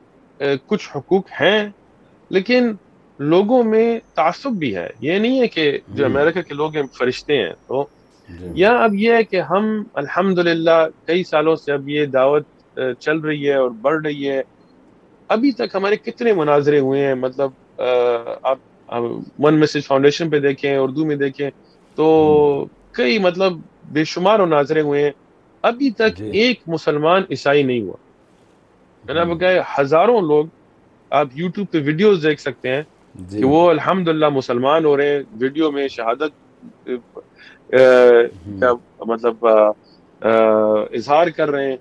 D: کچھ حقوق ہیں لیکن لوگوں میں تعصب بھی ہے یہ نہیں ہے کہ جو جی۔ امریکہ کے لوگ ہیں فرشتے ہیں تو
C: جی۔
D: یا اب یہ ہے کہ ہم الحمد کئی سالوں سے اب یہ دعوت چل رہی ہے اور بڑھ رہی ہے ابھی تک ہمارے کتنے مناظرے ہوئے ہیں مطلب آپ ون میسج فاؤنڈیشن پہ دیکھیں اردو میں دیکھیں تو کئی مطلب بے شمار مناظرے ہوئے ہیں ابھی تک
C: جی۔
D: ایک مسلمان عیسائی نہیں ہوا ہاں۔ ہزاروں لوگ آپ یوٹیوب پہ ویڈیوز دیکھ سکتے ہیں
C: جی۔
D: کہ وہ الحمد مسلمان ہو رہے ہیں ویڈیو میں شہادت ہاں۔ مطلب اظہار کر رہے ہیں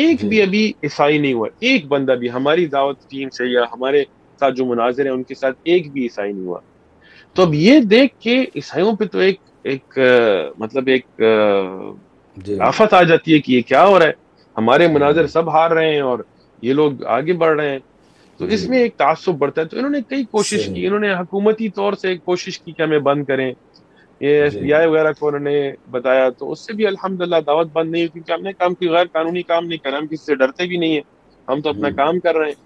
D: ایک
C: جی۔
D: بھی ابھی عیسائی نہیں ہوا ایک بندہ بھی ہماری دعوت ٹیم سے یا ہمارے ساتھ جو مناظر ہیں ان کے ساتھ ایک بھی عیسائی نہیں ہوا تو اب یہ دیکھ کے عیسائیوں پہ تو ایک مطلب ایک
C: جی۔
D: آفت آ جاتی ہے کہ یہ کیا ہو رہا ہے ہمارے جی۔ مناظر سب ہار رہے ہیں اور یہ لوگ آگے بڑھ رہے ہیں تو
C: جی۔
D: اس میں ایک تعصب بڑھتا ہے تو انہوں انہوں نے نے کئی کوشش کی حکومتی طور سے کوشش کی کہ ہمیں بند کریں یہ ایس بی آئی وغیرہ کو انہوں نے بتایا تو اس سے بھی دعوت بند نہیں ہوئی کیونکہ ہم نے کام کی غیر قانونی کام نہیں کرا ہم کسی سے ڈرتے بھی نہیں ہیں ہم تو اپنا کام کر رہے ہیں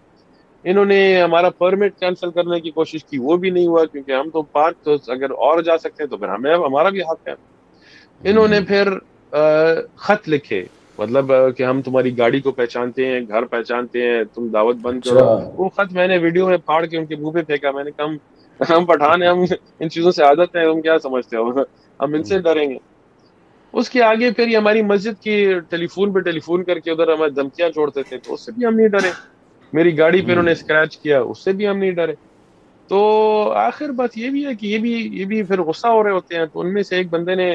D: انہوں نے ہمارا پرمٹ کینسل کرنے کی کوشش کی وہ بھی نہیں ہوا کیونکہ ہم تو پارک تو اگر اور جا سکتے ہیں تو پھر ہمیں ہمارا بھی حق ہے انہوں نے پھر خط لکھے مطلب کہ ہم تمہاری گاڑی کو پہچانتے ہیں گھر پہچانتے ہیں تم دعوت بند کرو
C: اچھا۔
D: وہ خط میں نے ویڈیو میں پھاڑ کے ان کے منہ پہ پھینکا میں نے ہم پٹھان ہیں ہم ان چیزوں سے عادت ہے ہم کیا سمجھتے ہو ہم ان سے ڈریں گے اس کے آگے پھر یہ ہماری مسجد کی ٹیلی فون پہ ٹیلی فون کر کے ادھر ہمیں دھمکیاں چھوڑتے تھے تو اس سے بھی ہم نہیں ڈرے میری گاڑی پہ انہوں نے اسکریچ کیا اس سے بھی ہم نہیں ڈرے تو آخر بات یہ بھی ہے کہ یہ بھی یہ بھی پھر غصہ ہو رہے ہوتے ہیں تو ان میں سے ایک بندے نے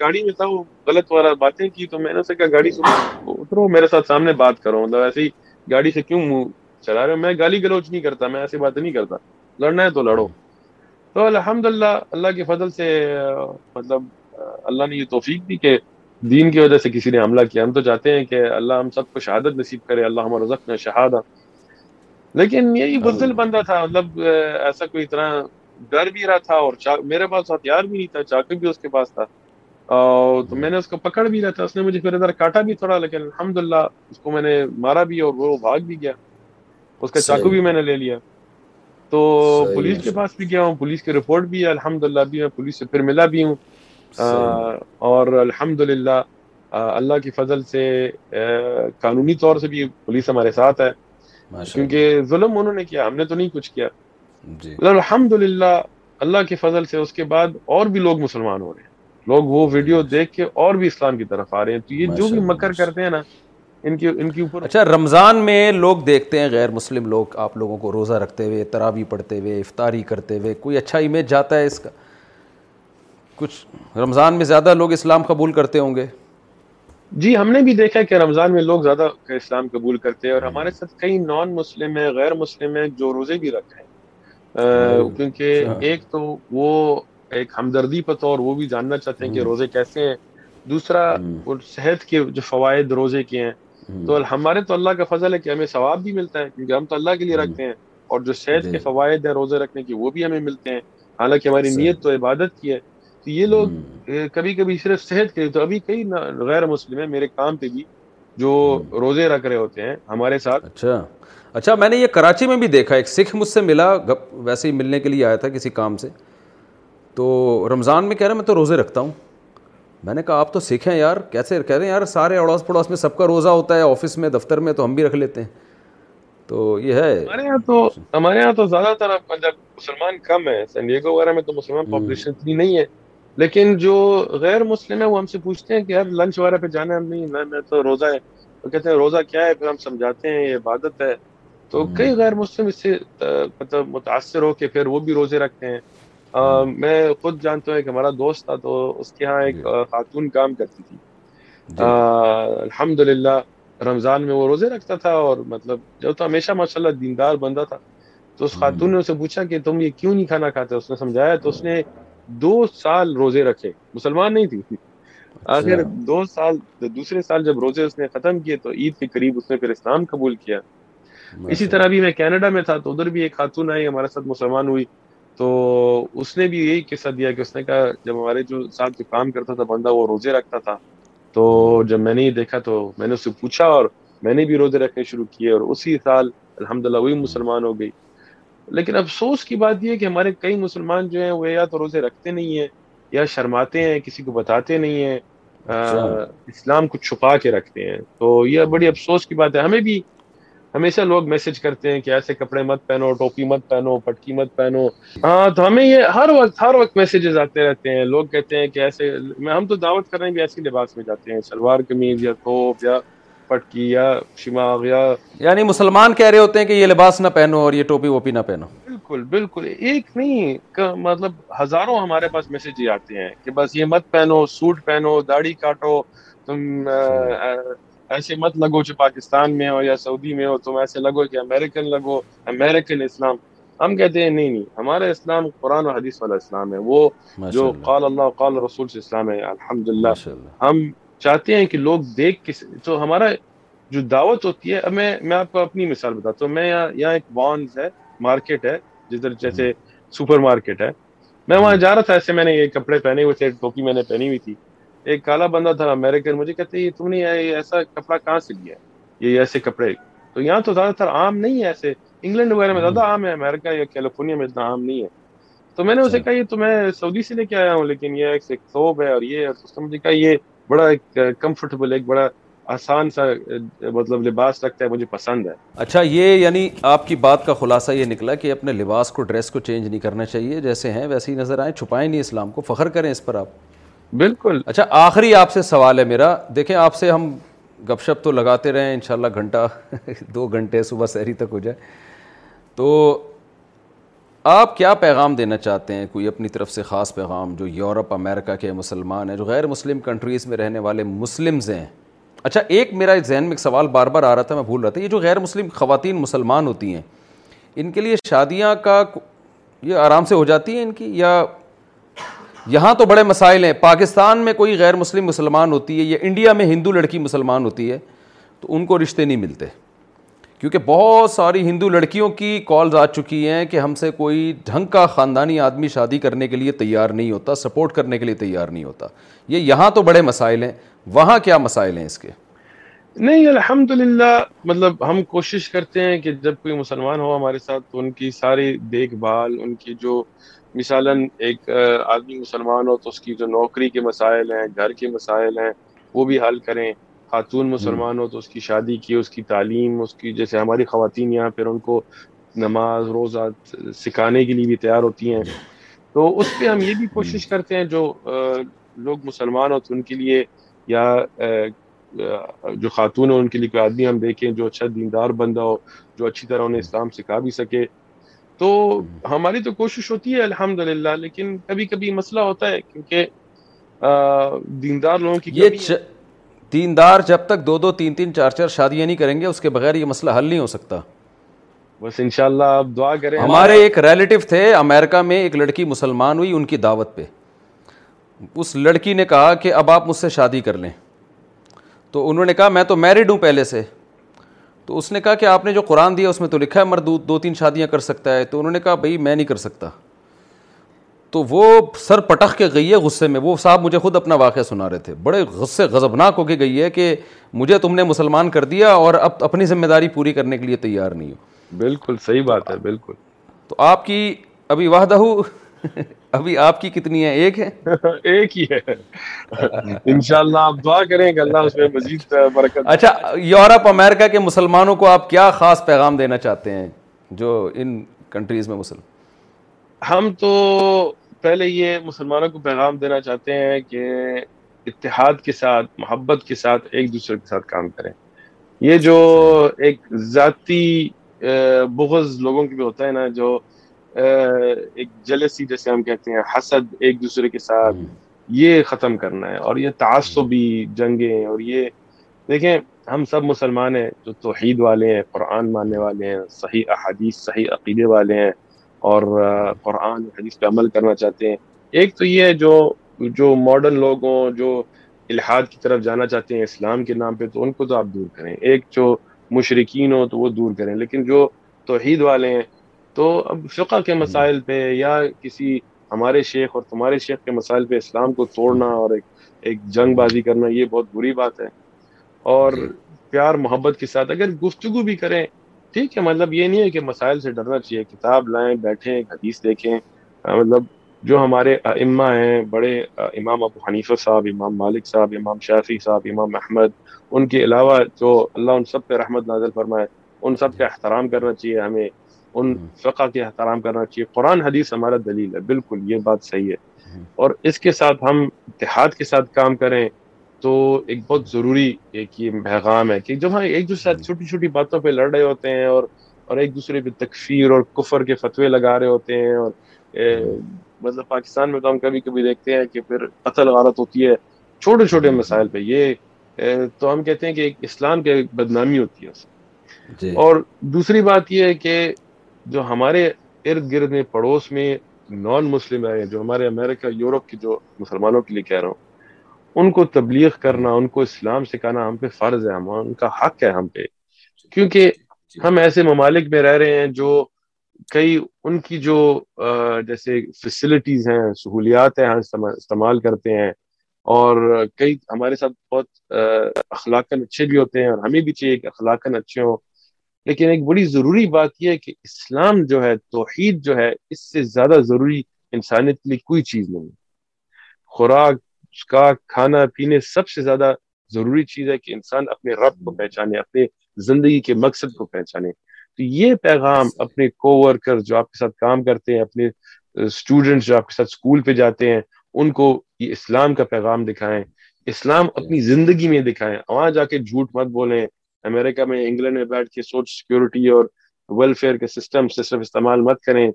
D: گاڑی میں تھا وہ غلط والا باتیں کی تو میں نے کہا گاڑی سے اترو میرے ساتھ سامنے بات کرو مطلب ایسی گاڑی سے کیوں منہ چلا رہے ہو میں گالی گلوچ نہیں کرتا میں ایسی بات نہیں کرتا لڑنا ہے تو لڑو تو الحمد للہ اللہ کے فضل سے مطلب اللہ نے یہ توفیق دی کہ دین کی وجہ سے کسی نے حملہ کیا ہم تو چاہتے ہیں کہ اللہ ہم سب کو شہادت نصیب کرے اللہ ہمارا زخم شہادہ لیکن یہی بزدل بندہ تھا مطلب ایسا کوئی طرح ڈر بھی رہا تھا اور میرے پاس ہتھیار بھی نہیں تھا چاقو بھی اس کے پاس تھا اور تو میں نے اس کو پکڑ بھی رہا تھا اس نے مجھے پھر ادھر کاٹا بھی تھوڑا لیکن الحمد اس کو میں نے مارا بھی اور وہ بھاگ بھی گیا اس کا چاقو بھی میں نے لے لیا تو پولیس کے پاس بھی گیا ہوں پولیس کی رپورٹ بھی الحمد الحمدللہ بھی میں پولیس سے پھر ملا بھی ہوں اور الحمد اللہ کی فضل سے قانونی طور سے بھی پولیس ہمارے ساتھ ہے کیونکہ ظلم انہوں نے کیا ہم نے تو نہیں کچھ کیا
C: جی
D: الحمد للہ اللہ کے فضل سے اس کے بعد اور بھی لوگ مسلمان ہو رہے ہیں لوگ وہ ویڈیو دیکھ کے اور بھی اسلام کی طرف آ رہے ہیں تو یہ جو بھی مکر کرتے ہیں نا ان کی ان کی اوپر
C: اچھا رمضان میں لوگ دیکھتے ہیں غیر مسلم لوگ آپ لوگوں کو روزہ رکھتے ہوئے ترابی پڑھتے ہوئے افطاری کرتے ہوئے کوئی اچھا امیج جاتا ہے اس کا کچھ رمضان میں زیادہ لوگ اسلام قبول کرتے ہوں گے
D: جی ہم نے بھی دیکھا کہ رمضان میں لوگ زیادہ اسلام قبول کرتے ہیں اور ہمارے ساتھ کئی نان مسلم ہیں غیر مسلم ہیں جو روزے بھی رکھے ہیں کیونکہ
C: اچھا۔
D: ایک تو وہ ایک ہمدردی پر طور وہ بھی جاننا چاہتے ہیں کہ روزے کیسے ہیں دوسرا صحت کے جو فوائد روزے کے ہیں تو ہمارے تو اللہ کا فضل ہے کہ ہمیں ثواب بھی ملتا ہے کیونکہ ہم تو اللہ کے لیے رکھتے ہیں اور جو صحت کے جی۔ فوائد ہیں روزے رکھنے کے وہ بھی ہمیں ملتے ہیں حالانکہ ہماری
C: اچھا۔
D: نیت تو عبادت کی ہے تو یہ لوگ کبھی کبھی صرف صحت کے تو ابھی کئی غیر مسلم ہیں میرے کام پہ بھی جو روزے رکھ رہے ہوتے ہیں ہمارے ساتھ
C: اچھا اچھا میں نے یہ کراچی میں بھی دیکھا ایک سکھ مجھ سے ملا ویسے ہی ملنے کے لیے آیا تھا کسی کام سے تو رمضان میں کہہ رہے میں تو روزے رکھتا ہوں میں نے کہا آپ تو سکھ ہیں یار کیسے کہہ رہے ہیں یار سارے اڑوس پڑوس میں سب کا روزہ ہوتا ہے آفس میں دفتر میں تو ہم بھی رکھ لیتے ہیں تو یہ ہے
D: ہمارے یہاں تو ہمارے یہاں تو زیادہ تر مسلمان کم ہے نہیں ہے لیکن جو غیر مسلم ہے وہ ہم سے پوچھتے ہیں کہ یار لنچ وغیرہ پہ جانا ہم نہیں میں تو روزہ ہے وہ کہتے ہیں روزہ کیا ہے پھر ہم سمجھاتے ہیں یہ عبادت ہے تو کئی غیر مسلم اس سے مطلب متاثر ہو کے پھر وہ بھی روزے رکھتے ہیں میں خود جانتا ہوں کہ ہمارا دوست تھا تو اس کے ہاں ایک جی۔ خاتون کام کرتی تھی جی۔ الحمد للہ رمضان میں وہ روزے رکھتا تھا اور مطلب جو تو ہمیشہ ماشاء اللہ دیندار بندہ تھا تو اس خاتون نے اسے پوچھا کہ تم یہ کیوں نہیں کھانا کھاتے اس نے سمجھایا تو اس نے دو سال روزے رکھے مسلمان نہیں تھی آخر اچھا۔ دو سال دوسرے سال جب روزے اس نے ختم کیے تو عید کے قریب اس نے پھر اسلام قبول کیا اسی طرح بھی میں کینیڈا میں تھا تو ادھر بھی ایک خاتون آئی ہمارے ساتھ مسلمان ہوئی تو اس نے بھی یہی قصہ دیا کہ اس نے کہا جب ہمارے جو ساتھ جو کام کرتا تھا بندہ وہ روزے رکھتا تھا تو جب میں نے یہ دیکھا تو میں نے اس سے پوچھا اور میں نے بھی روزے رکھنے شروع کیے اور اسی سال الحمدللہ وہی مسلمان ہو گئی لیکن افسوس کی بات یہ کہ ہمارے کئی مسلمان جو ہیں وہ یا تو روزے رکھتے نہیں ہیں یا شرماتے ہیں کسی کو بتاتے نہیں ہیں اچھا۔ اسلام کو چھپا کے رکھتے ہیں تو یہ بڑی افسوس کی بات ہے ہمیں بھی ہمیشہ لوگ میسج کرتے ہیں کہ ایسے کپڑے مت پہنو ٹوپی مت پہنو پٹکی مت پہنو ہاں تو ہمیں یہ ہر وقت ہر وقت میسیجز آتے رہتے ہیں لوگ کہتے ہیں کہ ایسے ہم تو دعوت کر رہے ہیں ایسے لباس میں جاتے ہیں شلوار قمیض یا توپ یا پٹ کی یا شماغ یا
C: یعنی مسلمان کہہ رہے ہوتے ہیں کہ یہ لباس نہ پہنو اور یہ ٹوپی ووپی نہ پہنو
D: بالکل ایک نہیں مطلب ہزاروں ہمارے پاس میسج سوٹ پہنو داڑھی مت لگو جو پاکستان میں ہو یا سعودی میں ہو تم ایسے لگو کہ امریکن لگو امریکن اسلام ہم کہتے ہیں نہیں نہیں ہمارا اسلام قرآن و حدیث والا اسلام ہے وہ جو قال اللہ قال رسول سے اسلام الحمد للہ ہم چاہتے ہیں کہ لوگ دیکھ کے تو ہمارا جو دعوت ہوتی ہے اب میں میں آپ کو اپنی مثال بتاتا ہوں میں یہاں یہاں ایک بانز ہے مارکیٹ ہے جدھر جیسے سپر مارکیٹ ہے میں وہاں جا رہا تھا ایسے میں نے یہ کپڑے پہنے ہوئے تھے ٹوپی میں نے پہنی ہوئی تھی ایک کالا بندہ تھا امیرکن مجھے کہتے یہ تم نے یہ ایسا کپڑا کہاں سے لیا ہے یہ ایسے کپڑے تو یہاں تو زیادہ تر عام نہیں ہے ایسے انگلینڈ وغیرہ میں زیادہ عام ہے امیرکا یا کیلیفورنیا میں اتنا عام نہیں ہے تو میں نے اسے اچھا۔ کہا یہ تو میں سعودی سے لے کے آیا ہوں لیکن یہ ایک ہے اور یہ اس مجھے کہا یہ بڑا بڑا ایک آسان سا مطلب لباس ہے ہے مجھے پسند
C: اچھا یہ یہ یعنی آپ کی بات کا خلاصہ نکلا کہ اپنے لباس کو ڈریس کو چینج نہیں کرنا چاہیے جیسے ہیں ویسے ہی نظر آئیں چھپائیں نہیں اسلام کو فخر کریں اس پر آپ
D: بالکل
C: اچھا آخری آپ سے سوال ہے میرا دیکھیں آپ سے ہم گپ شپ تو لگاتے رہیں انشاءاللہ گھنٹہ دو گھنٹے صبح سحری تک ہو جائے تو آپ کیا پیغام دینا چاہتے ہیں کوئی اپنی طرف سے خاص پیغام جو یورپ امریکہ کے مسلمان ہیں جو غیر مسلم کنٹریز میں رہنے والے مسلمز ہیں اچھا ایک میرا ذہن میں ایک سوال بار بار آ رہا تھا میں بھول رہا تھا یہ جو غیر مسلم خواتین مسلمان ہوتی ہیں ان کے لیے شادیاں کا یہ آرام سے ہو جاتی ہیں ان کی یا یہاں تو بڑے مسائل ہیں پاکستان میں کوئی غیر مسلم مسلمان ہوتی ہے یا انڈیا میں ہندو لڑکی مسلمان ہوتی ہے تو ان کو رشتے نہیں ملتے کیونکہ بہت ساری ہندو لڑکیوں کی کالز آ چکی ہیں کہ ہم سے کوئی ڈھنگ کا خاندانی آدمی شادی کرنے کے لیے تیار نہیں ہوتا سپورٹ کرنے کے لیے تیار نہیں ہوتا یہ یہاں تو بڑے مسائل ہیں وہاں کیا مسائل ہیں اس کے
D: نہیں الحمد مطلب ہم کوشش کرتے ہیں کہ جب کوئی مسلمان ہو ہمارے ساتھ تو ان کی ساری دیکھ بھال ان کی جو مثالاً ایک آدمی مسلمان ہو تو اس کی جو نوکری کے مسائل ہیں گھر کے مسائل ہیں وہ بھی حل کریں خاتون مسلمان ہو تو اس کی شادی کی اس کی تعلیم اس کی جیسے ہماری خواتین یہاں پھر ان کو نماز روزہ سکھانے کے لیے بھی تیار ہوتی ہیں تو اس پہ ہم یہ بھی کوشش کرتے ہیں جو لوگ مسلمان ہو تو ان کے لیے یا جو خاتون ہو ان کے لیے کوئی آدمی ہم دیکھیں جو اچھا دیندار بندہ ہو جو اچھی طرح انہیں اسلام سکھا بھی سکے تو ہماری تو کوشش ہوتی ہے الحمد لیکن کبھی کبھی مسئلہ ہوتا ہے کیونکہ دیندار لوگوں کی
C: تین دار جب تک دو دو تین تین چار چار شادیاں نہیں کریں گے اس کے بغیر یہ مسئلہ حل نہیں ہو سکتا
D: بس انشاءاللہ آپ دعا کریں
C: ہمارے ایک ریلیٹو تھے امریکہ میں ایک لڑکی مسلمان ہوئی ان کی دعوت پہ اس لڑکی نے کہا کہ اب آپ مجھ سے شادی کر لیں تو انہوں نے کہا میں تو میرڈ ہوں پہلے سے تو اس نے کہا کہ آپ نے جو قرآن دیا اس میں تو لکھا ہے مرد دو دو تین شادیاں کر سکتا ہے تو انہوں نے کہا بھائی میں نہیں کر سکتا تو وہ سر پٹخ کے گئی ہے غصے میں وہ صاحب مجھے خود اپنا واقعہ سنا رہے تھے بڑے غصے غضبناک ہو کے گئی ہے کہ مجھے تم نے مسلمان کر دیا اور اب اپنی ذمہ داری پوری کرنے کے لیے تیار نہیں ہو
D: بالکل صحیح بات ہے بالکل
C: تو آپ کی ابھی واہدہ ابھی آپ کی کتنی ہے ایک ہے
D: ایک ہی ہے انشاءاللہ آپ دعا کریں کہ اللہ اس میں مزید برکت
C: اچھا یورپ امریکہ کے مسلمانوں کو آپ کیا خاص پیغام دینا چاہتے ہیں جو ان کنٹریز میں مسلم
D: ہم تو پہلے یہ مسلمانوں کو پیغام دینا چاہتے ہیں کہ اتحاد کے ساتھ محبت کے ساتھ ایک دوسرے کے ساتھ کام کریں یہ جو ایک ذاتی بغض لوگوں کے بھی ہوتا ہے نا جو ایک جلسی جیسے ہم کہتے ہیں حسد ایک دوسرے کے ساتھ یہ ختم کرنا ہے اور یہ تعصبی جنگیں اور یہ دیکھیں ہم سب مسلمان ہیں جو توحید والے ہیں قرآن ماننے والے ہیں صحیح احادیث صحیح عقیدے والے ہیں اور قرآن حدیث پہ عمل کرنا چاہتے ہیں ایک تو یہ ہے جو جو ماڈرن لوگ ہوں جو الحاد کی طرف جانا چاہتے ہیں اسلام کے نام پہ تو ان کو تو آپ دور کریں ایک جو مشرقین ہوں تو وہ دور کریں لیکن جو توحید والے ہیں تو اب فقہ کے مسائل پہ یا کسی ہمارے شیخ اور تمہارے شیخ کے مسائل پہ اسلام کو توڑنا اور ایک ایک جنگ بازی کرنا یہ بہت بری بات ہے اور جی۔ پیار محبت کے ساتھ اگر گفتگو بھی کریں ٹھیک ہے مطلب یہ نہیں ہے کہ مسائل سے ڈرنا چاہیے کتاب لائیں بیٹھیں حدیث دیکھیں مطلب جو ہمارے امہ ہیں بڑے امام ابو حنیفہ صاحب امام مالک صاحب امام شافی صاحب امام احمد ان کے علاوہ جو اللہ ان سب پہ رحمت نازل فرمائے ان سب کا احترام کرنا چاہیے ہمیں ان فقہ کے احترام کرنا چاہیے قرآن حدیث ہمارا دلیل ہے بالکل یہ بات صحیح ہے اور اس کے ساتھ ہم اتحاد کے ساتھ کام کریں تو ایک بہت ضروری ایک یہ پیغام ہے کہ جب ہاں ایک دوسرے چھوٹی چھوٹی باتوں پہ لڑ رہے ہوتے ہیں اور اور ایک دوسرے پہ تکفیر اور کفر کے فتوے لگا رہے ہوتے ہیں اور مطلب پاکستان میں تو ہم کبھی کبھی دیکھتے ہیں کہ پھر قتل غارت ہوتی ہے چھوٹے چھوٹے مسائل پہ یہ تو ہم کہتے ہیں کہ ایک اسلام ایک بدنامی ہوتی ہے اس جی۔ اور دوسری بات یہ ہے کہ جو ہمارے ارد گرد میں پڑوس میں نان مسلم آئے ہیں جو ہمارے امریکہ یورپ کے جو مسلمانوں کے لیے کہہ رہا ہوں ان کو تبلیغ کرنا ان کو اسلام سکھانا ہم پہ فرض ہے ہم ان کا حق ہے ہم پہ کیونکہ ہم ایسے ممالک میں رہ رہے ہیں جو کئی ان کی جو جیسے فیسلٹیز ہیں سہولیات ہیں ہم استعمال کرتے ہیں اور کئی ہمارے ساتھ بہت اخلاقاً اچھے بھی ہوتے ہیں اور ہمیں بھی چاہیے کہ اخلاقاً اچھے ہوں لیکن ایک بڑی ضروری بات یہ ہے کہ اسلام جو ہے توحید جو ہے اس سے زیادہ ضروری انسانیت کے لیے کوئی چیز نہیں خوراک اس کا کھانا پینے سب سے زیادہ ضروری چیز ہے کہ انسان اپنے رب کو پہچانے اپنے زندگی کے مقصد کو پہچانے تو یہ پیغام اپنے کو ورکر جو آپ کے ساتھ کام کرتے ہیں اپنے اسٹوڈنٹس جو آپ کے ساتھ اسکول پہ جاتے ہیں ان کو یہ اسلام کا پیغام دکھائیں اسلام اپنی زندگی میں دکھائیں وہاں جا کے جھوٹ مت بولیں امریکہ میں انگلینڈ میں بیٹھ کے سوچ سیکیورٹی اور ویلفیئر کے سسٹم سے صرف استعمال مت کریں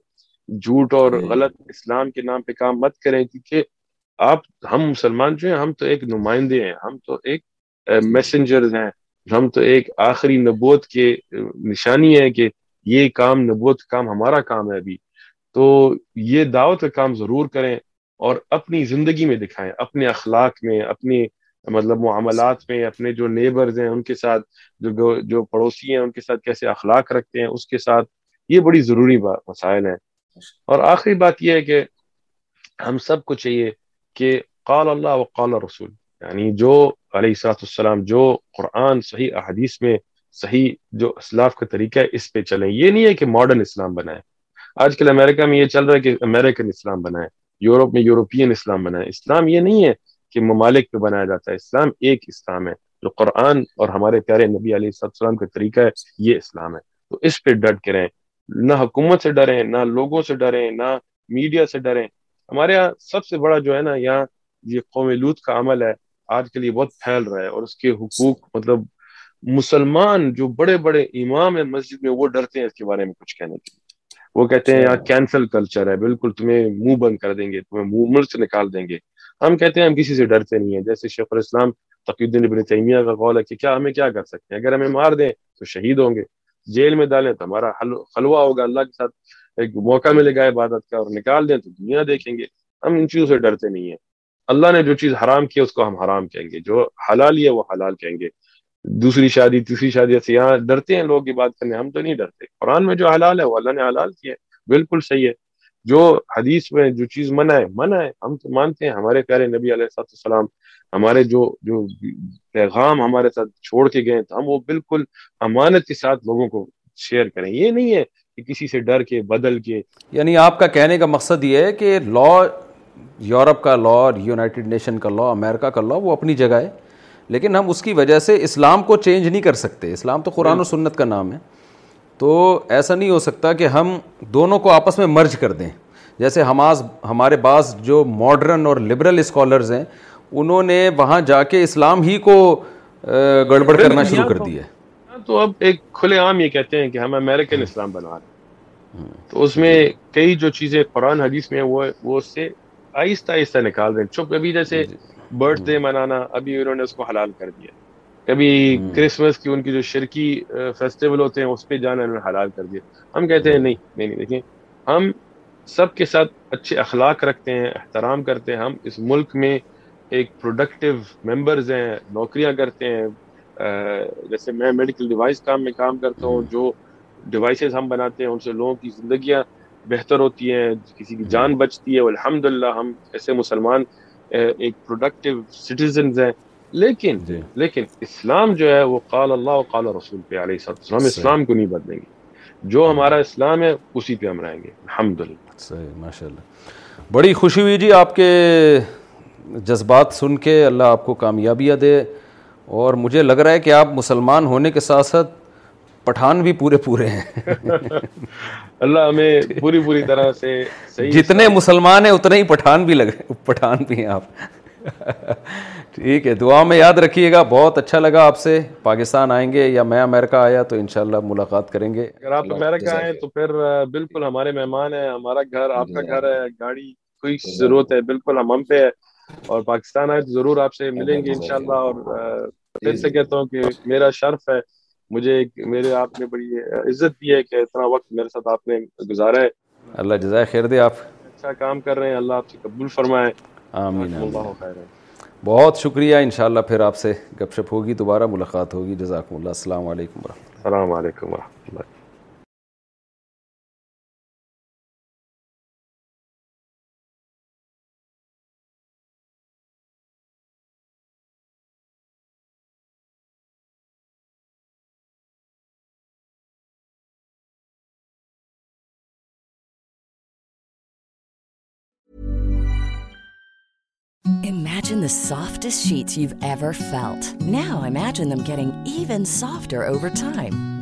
D: جھوٹ اور غلط اسلام کے نام پہ کام مت کریں کیونکہ آپ ہم مسلمان جو ہیں ہم تو ایک نمائندے ہیں ہم تو ایک میسنجرز ہیں ہم تو ایک آخری نبوت کے نشانی ہے کہ یہ کام نبوت کام ہمارا کام ہے ابھی تو یہ دعوت کا کام ضرور کریں اور اپنی زندگی میں دکھائیں اپنے اخلاق میں اپنے مطلب معاملات میں اپنے جو نیبرز ہیں ان کے ساتھ جو جو پڑوسی ہیں ان کے ساتھ کیسے اخلاق رکھتے ہیں اس کے ساتھ یہ بڑی ضروری مسائل ہیں اچھا۔ اور آخری بات یہ ہے کہ ہم سب کو چاہیے کہ قال اللہ و قال رسول یعنی جو علیہ السلام جو قرآن صحیح احادیث میں صحیح جو اسلاف کا طریقہ ہے اس پہ چلیں یہ نہیں ہے کہ ماڈرن اسلام بنائیں آج کل امریکہ میں یہ چل رہا ہے کہ امریکن اسلام بنائیں یورپ میں یورپین اسلام بنائیں اسلام یہ نہیں ہے کہ ممالک پہ بنایا جاتا ہے اسلام ایک اسلام ہے جو قرآن اور ہمارے پیارے نبی علیہ السلام کا طریقہ ہے یہ اسلام ہے تو اس پہ ڈٹ کے رہیں نہ حکومت سے ڈریں نہ لوگوں سے ڈریں نہ میڈیا سے ڈریں ہمارے یہاں سب سے بڑا جو ہے نا یہاں یہ قوم لوت کا عمل ہے آج کے لیے بہت پھیل رہا ہے اور اس کے حقوق مطلب مسلمان جو بڑے بڑے امام ہیں مسجد میں وہ ڈرتے ہیں اس کے بارے میں کچھ کہنے کے وہ کہتے ہیں یہاں کینسل کلچر ہے بالکل تمہیں منہ بند کر دیں گے تمہیں منہ مرچ نکال دیں گے ہم کہتے ہیں ہم کسی سے ڈرتے نہیں ہیں جیسے شیخ الاسلام تقی الدین ابن تیمیہ کا قول ہے کہ کیا ہمیں کیا کر سکتے ہیں اگر ہمیں مار دیں تو شہید ہوں گے جیل میں ڈالیں تو ہمارا حلوہ ہوگا اللہ کے ساتھ ایک موقع ملے گا عبادت کا اور نکال دیں تو دنیا دیکھیں گے ہم ان چیزوں سے ڈرتے نہیں ہیں اللہ نے جو چیز حرام کی ہے اس کو ہم حرام کہیں گے جو حلال ہی ہے وہ حلال کہیں گے دوسری شادی تیسری شادی ایسے یہاں ڈرتے ہیں لوگ یہ بات کرنے ہم تو نہیں ڈرتے قرآن میں جو حلال ہے وہ اللہ نے حلال کیا ہے بالکل صحیح ہے جو حدیث میں جو چیز منع ہے منع ہے ہم تو مانتے ہیں ہمارے پیارے نبی علیہ السلام ہمارے جو جو پیغام ہمارے ساتھ چھوڑ کے گئے تو ہم وہ بالکل امانت کے ساتھ لوگوں کو شیئر کریں یہ نہیں ہے کہ کسی سے ڈر کے بدل کے
C: یعنی آپ کا کہنے کا مقصد یہ ہے کہ لا یورپ کا لا یونائٹڈ نیشن کا لا امریکہ کا لا وہ اپنی جگہ ہے لیکن ہم اس کی وجہ سے اسلام کو چینج نہیں کر سکتے اسلام تو قرآن و سنت کا نام ہے تو ایسا نہیں ہو سکتا کہ ہم دونوں کو آپس میں مرج کر دیں جیسے ہماز ہمارے پاس جو ماڈرن اور لبرل اسکالرز ہیں انہوں نے وہاں جا کے اسلام ہی کو گڑبڑ کرنا شروع کر دیا ہے
D: تو اب ایک کھلے عام یہ کہتے ہیں کہ ہم امریکن اسلام بنا رہے ہیں تو اس میں کئی جو چیزیں قرآن حدیث میں وہ وہ اس سے آہستہ آہستہ نکال رہے ہیں چونکہ کبھی جیسے برتھ جی، ڈے جی۔ منانا ابھی انہوں نے اس کو حلال کر دیا کبھی کرسمس کی ان کی جو شرکی فیسٹیول ہوتے ہیں اس پہ جانا انہوں نے حلال کر دیا ہم کہتے ہیں نہیں نہیں نہیں دیکھیں ہم سب کے ساتھ اچھے اخلاق رکھتے ہیں احترام کرتے ہیں ہم اس ملک میں ایک پروڈکٹیو ممبرز ہیں نوکریاں کرتے ہیں جیسے میں میڈیکل ڈیوائس کام میں کام کرتا ہوں جو ڈیوائسز ہم بناتے ہیں ان سے لوگوں کی زندگیاں بہتر ہوتی ہیں کسی کی جان بچتی ہے الحمد للہ ہم ایسے مسلمان ایک پروڈکٹیو سٹیزنز ہیں لیکن جی۔ لیکن اسلام جو ہے وہ قال اللہ و قال رسول پہ علیہ السلام اسلام کو نہیں بدلیں گے جو ہمارا اسلام ہے اسی پہ ہم رہیں گے الحمد للہ
C: ماشاء اللہ بڑی خوشی ہوئی جی آپ کے جذبات سن کے اللہ آپ کو کامیابیاں دے اور مجھے لگ رہا ہے کہ آپ مسلمان ہونے کے ساتھ ساتھ پٹھان بھی پورے پورے ہیں
D: اللہ ہمیں پوری پوری طرح سے
C: جتنے مسلمان ہیں اتنے ہی پٹھان بھی لگ پٹھان بھی ہیں آپ ٹھیک ہے دعا میں یاد رکھیے گا بہت اچھا لگا آپ سے پاکستان آئیں گے یا میں امریکہ آیا تو انشاءاللہ ملاقات کریں گے
D: اگر آپ امریکہ آئیں تو پھر بالکل ہمارے مہمان ہیں ہمارا گھر آپ کا جی گھر ہے جی۔ گاڑی کوئی ضرورت ہے بالکل ہم ہم پہ ہے اور پاکستان آئے تو ضرور آپ سے ملیں گے انشاءاللہ اور جی، پھر سے جی. کہتا ہوں کہ میرا شرف ہے مجھے میرے آپ نے بڑی عزت دی ہے کہ اتنا وقت میرے ساتھ آپ نے گزارا ہے
C: اللہ جزائے خیر دے آپ
D: اچھا کام کر رہے ہیں اللہ آپ سے قبول فرمائے
C: آمین بہت شکریہ انشاءاللہ پھر آپ سے گپ شپ ہوگی دوبارہ ملاقات ہوگی جزاکم اللہ السلام علیکم ورحمۃ
D: السلام علیکم ورحمۃ اللہ
E: سافٹ شیٹ فیلڈ نو ایم کاری softer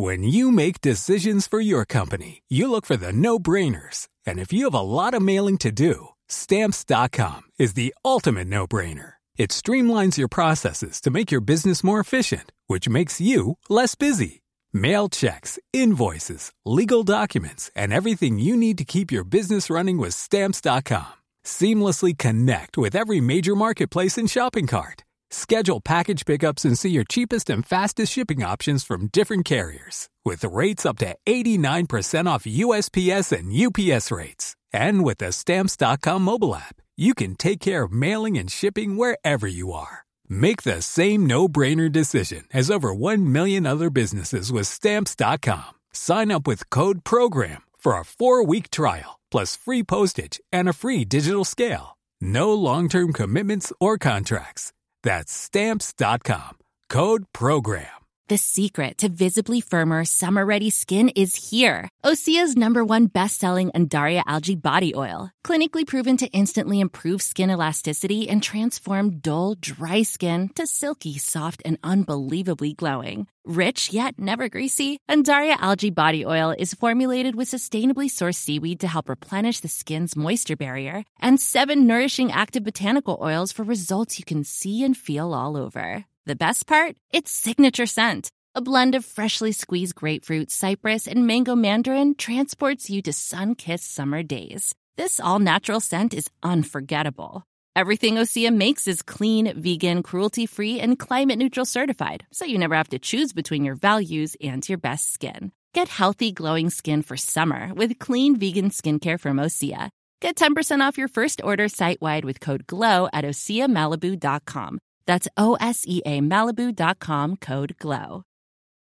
F: When you make decisions for your company, you look for the no-brainers. And if you have a lot of mailing to do, Stamps.com is the ultimate no-brainer. It streamlines your processes to make your business more efficient, which makes you less busy. Mail checks, invoices, legal documents, and everything you need to keep your business running with Stamps.com. Seamlessly connect with every major marketplace and shopping cart. Four week trial plus free postage that stamps dot com good program secret visibly former summer ready skin is here one best selling body oil clinically dull dry skin soft and unbelievable glowing rich yet never drying body oil is formulated with sustainable nourishing active botanic
G: The best part? Its signature scent. A blend of freshly squeezed grapefruit, cypress, and mango mandarin transports you to sun-kissed summer days. This all-natural scent is unforgettable. Everything Osea makes is clean, vegan, cruelty-free, and climate-neutral certified, so you never have to choose between your values and your best skin. Get healthy, glowing skin for summer with clean, vegan skincare from Osea. Get 10% off your first order site-wide with code GLOW at OseaMalibu.com. تس او ایس ای اے میلبیو دا خام خور کلاؤ